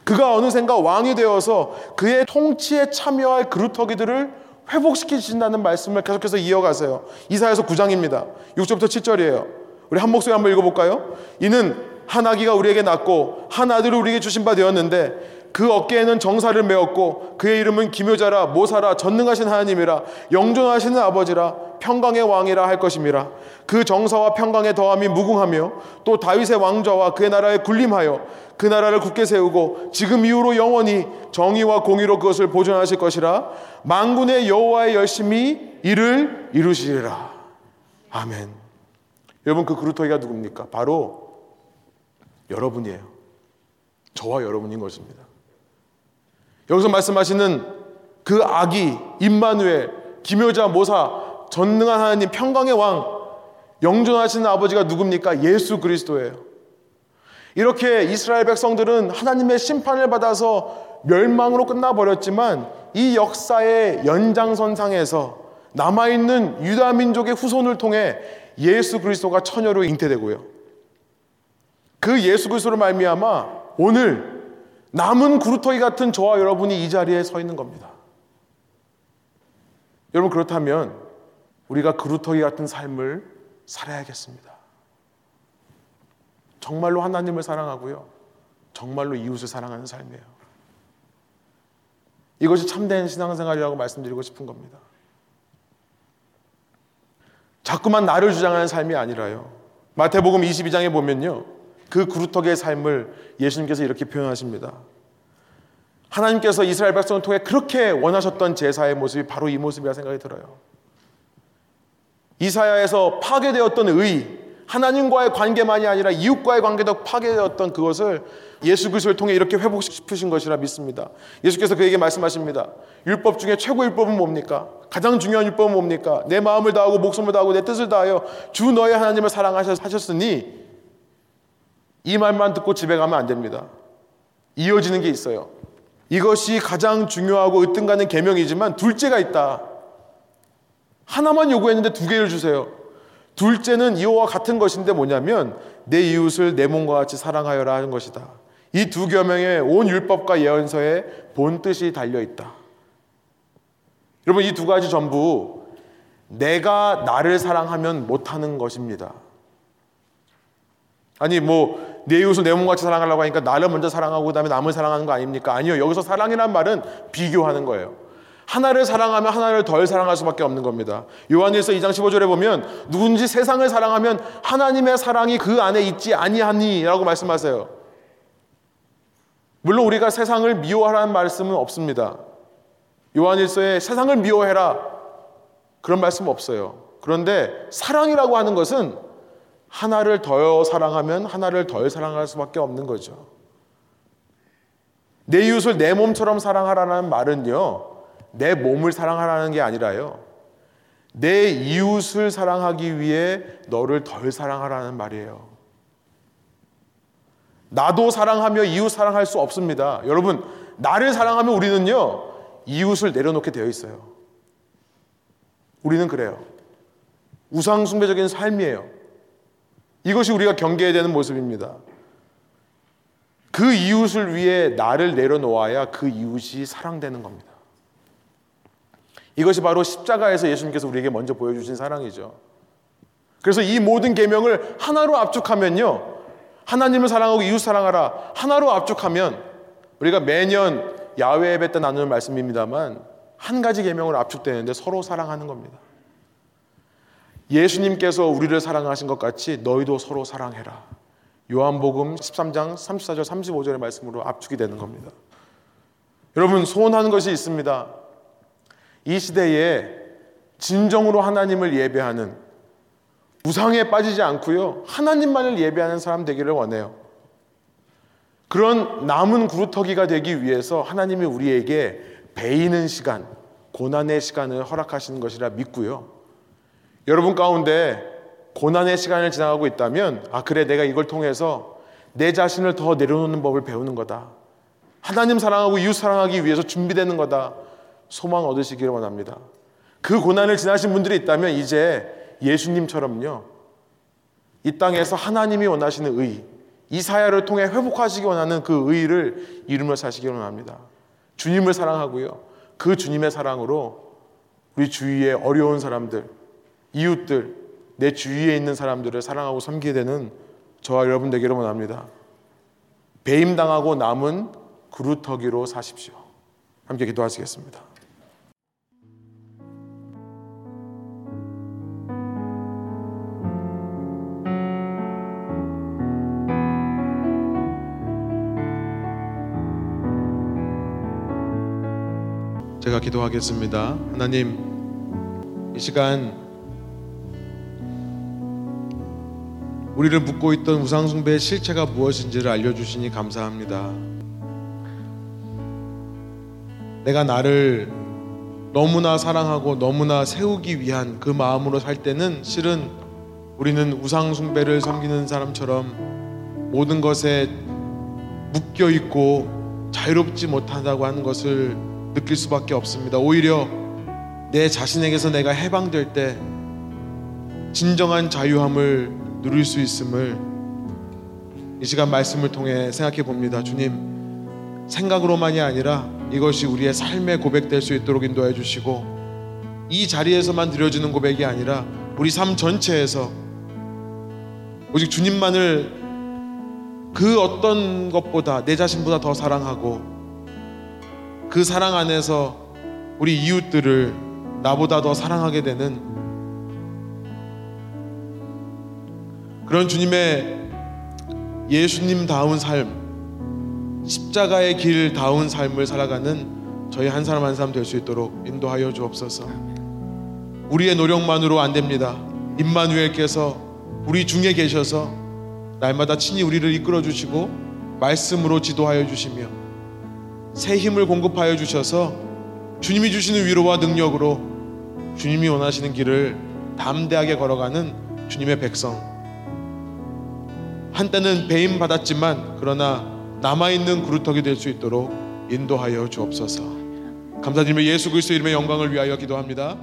그가 어느샌가 왕이 되어서 그의 통치에 참여할 그루터기들을 회복시키신다는 말씀을 계속해서 이어가세요. 이사에서 9장입니다. 6절부터 7절이에요. 우리 한 목소리 한번 읽어볼까요? 이는 한 아기가 우리에게 낳고 한 아들을 우리에게 주신 바 되었는데 그 어깨에는 정사를 메었고 그의 이름은 기묘자라 모사라 전능하신 하나님이라 영존하시는 아버지라 평강의 왕이라 할 것임이라 그 정사와 평강의 더함이 무궁하며 또 다윗의 왕좌와 그의 나라에 군림하여 그 나라를 굳게 세우고 지금 이후로 영원히 정의와 공의로 그것을 보존하실 것이라 만군의 여호와의 열심히 이를 이루시리라. 아멘. 여러분 그 그루터기가 누굽니까? 바로 여러분이에요. 저와 여러분인 것입니다 여기서 말씀하시는 그 아기 임마누엘 기묘자 모사 전능한 하나님 평강의 왕 영존하시는 아버지가 누굽니까? 예수 그리스도예요. 이렇게 이스라엘 백성들은 하나님의 심판을 받아서 멸망으로 끝나버렸지만 이 역사의 연장선상에서 남아있는 유다 민족의 후손을 통해 예수 그리스도가 처녀로 잉태되고요. 그 예수 그리스도를 말미암아 오늘 남은 구루터기 같은 저와 여러분이 이 자리에 서 있는 겁니다. 여러분 그렇다면 우리가 그루터기 같은 삶을 살아야겠습니다. 정말로 하나님을 사랑하고요. 정말로 이웃을 사랑하는 삶이에요. 이것이 참된 신앙생활이라고 말씀드리고 싶은 겁니다. 자꾸만 나를 주장하는 삶이 아니라요. 마태복음 22장에 보면요. 그 그루터기의 삶을 예수님께서 이렇게 표현하십니다. 하나님께서 이스라엘 백성을 통해 그렇게 원하셨던 제사의 모습이 바로 이 모습이라 생각이 들어요. 이사야에서 파괴되었던 의, 하나님과의 관계만이 아니라 이웃과의 관계도 파괴되었던 그것을 예수 그리스도를 통해 이렇게 회복시키고 싶으신 것이라 믿습니다. 예수께서 그에게 말씀하십니다. 율법 중에 최고 율법은 뭡니까? 가장 중요한 율법은 뭡니까? 내 마음을 다하고 목숨을 다하고 내 뜻을 다하여 주 너의 하나님을 사랑하셨으니 이 말만 듣고 집에 가면 안 됩니다. 이어지는 게 있어요. 이것이 가장 중요하고 으뜸가는 계명이지만 둘째가 있다. 하나만 요구했는데 두 개를 주세요. 둘째는 이와 같은 것인데 뭐냐면 내 이웃을 내 몸과 같이 사랑하여라 하는 것이다. 이 두 계명에 온 율법과 예언서에 본 뜻이 달려 있다. 여러분 이 두 가지 전부 내가 나를 사랑하면 못하는 것입니다. 아니 뭐 내 이웃을 내 몸같이 사랑하려고 하니까 나를 먼저 사랑하고 그다음에 남을 사랑하는 거 아닙니까? 아니요. 여기서 사랑이란 말은 비교하는 거예요. 하나를 사랑하면 하나를 덜 사랑할 수밖에 없는 겁니다. 요한일서 2장 15절에 보면 누군지 세상을 사랑하면 하나님의 사랑이 그 안에 있지 아니하니라고 말씀하세요. 물론 우리가 세상을 미워하라는 말씀은 없습니다. 요한일서에 세상을 미워해라 그런 말씀 없어요. 그런데 사랑이라고 하는 것은 하나를 더 사랑하면 하나를 덜 사랑할 수밖에 없는 거죠. 내 이웃을 내 몸처럼 사랑하라는 말은요, 내 몸을 사랑하라는 게 아니라요, 내 이웃을 사랑하기 위해 너를 덜 사랑하라는 말이에요. 나도 사랑하며 이웃 사랑할 수 없습니다. 여러분, 나를 사랑하면 우리는요, 이웃을 내려놓게 되어 있어요. 우리는 그래요. 우상숭배적인 삶이에요. 이것이 우리가 경계해야 되는 모습입니다. 그 이웃을 위해 나를 내려놓아야 그 이웃이 사랑되는 겁니다. 이것이 바로 십자가에서 예수님께서 우리에게 먼저 보여주신 사랑이죠. 그래서 이 모든 계명을 하나로 압축하면요. 하나님을 사랑하고 이웃 사랑하라. 하나로 압축하면 우리가 매년 야외 예배 때 나누는 말씀입니다만 한 가지 계명으로 압축되는데 서로 사랑하는 겁니다. 예수님께서 우리를 사랑하신 것 같이 너희도 서로 사랑해라. 요한복음 13장 34절 35절의 말씀으로 압축이 되는 겁니다. 여러분 소원하는 것이 있습니다. 이 시대에 진정으로 하나님을 예배하는 우상에 빠지지 않고요. 하나님만을 예배하는 사람 되기를 원해요. 그런 남은 구루터기가 되기 위해서 하나님이 우리에게 배이는 시간, 고난의 시간을 허락하시는 것이라 믿고요. 여러분 가운데 고난의 시간을 지나가고 있다면 아 그래 내가 이걸 통해서 내 자신을 더 내려놓는 법을 배우는 거다. 하나님 사랑하고 이웃 사랑하기 위해서 준비되는 거다. 소망 얻으시기를 원합니다. 그 고난을 지나신 분들이 있다면 이제 예수님처럼요. 이 땅에서 하나님이 원하시는 의, 이 사야를 통해 회복하시기 원하는 그 의를 이루며 사시기 원합니다. 주님을 사랑하고요. 그 주님의 사랑으로 우리 주위의 어려운 사람들, 이웃들, 내 주위에 있는 사람들을 사랑하고 섬기게 되는 저와 여러분 되기를 원합니다. 배임당하고 남은 그루터기로 사십시오. 함께 기도하시겠습니다. 제가 기도하겠습니다. 하나님, 이 시간 우리를 묶고 있던 우상숭배의 실체가 무엇인지를 알려주시니 감사합니다. 내가 나를 너무나 사랑하고 너무나 세우기 위한 그 마음으로 살 때는 실은 우리는 우상숭배를 섬기는 사람처럼 모든 것에 묶여 있고 자유롭지 못하다고 하는 것을 느낄 수밖에 없습니다. 오히려 내 자신에게서 내가 해방될 때 진정한 자유함을 누릴 수 있음을 이 시간 말씀을 통해 생각해 봅니다. 주님, 생각으로만이 아니라 이것이 우리의 삶의 고백될 수 있도록 인도해 주시고 이 자리에서만 드려지는 고백이 아니라 우리 삶 전체에서 오직 주님만을 그 어떤 것보다 내 자신보다 더 사랑하고 그 사랑 안에서 우리 이웃들을 나보다 더 사랑하게 되는 그런 주님의 예수님 다운 삶, 십자가의 길 다운 삶을 살아가는 저희 한 사람 한 사람 될 수 있도록 인도하여 주옵소서. 우리의 노력만으로 안 됩니다. 임마누엘께서 우리 중에 계셔서 날마다 친히 우리를 이끌어 주시고 말씀으로 지도하여 주시며 새 힘을 공급하여 주셔서 주님이 주시는 위로와 능력으로 주님이 원하시는 길을 담대하게 걸어가는 주님의 백성. 한때는 배임 받았지만 그러나 남아있는 그루터기 될 수 있도록 인도하여 주옵소서. 감사드리며 예수 그리스도 이름의 영광을 위하여 기도합니다.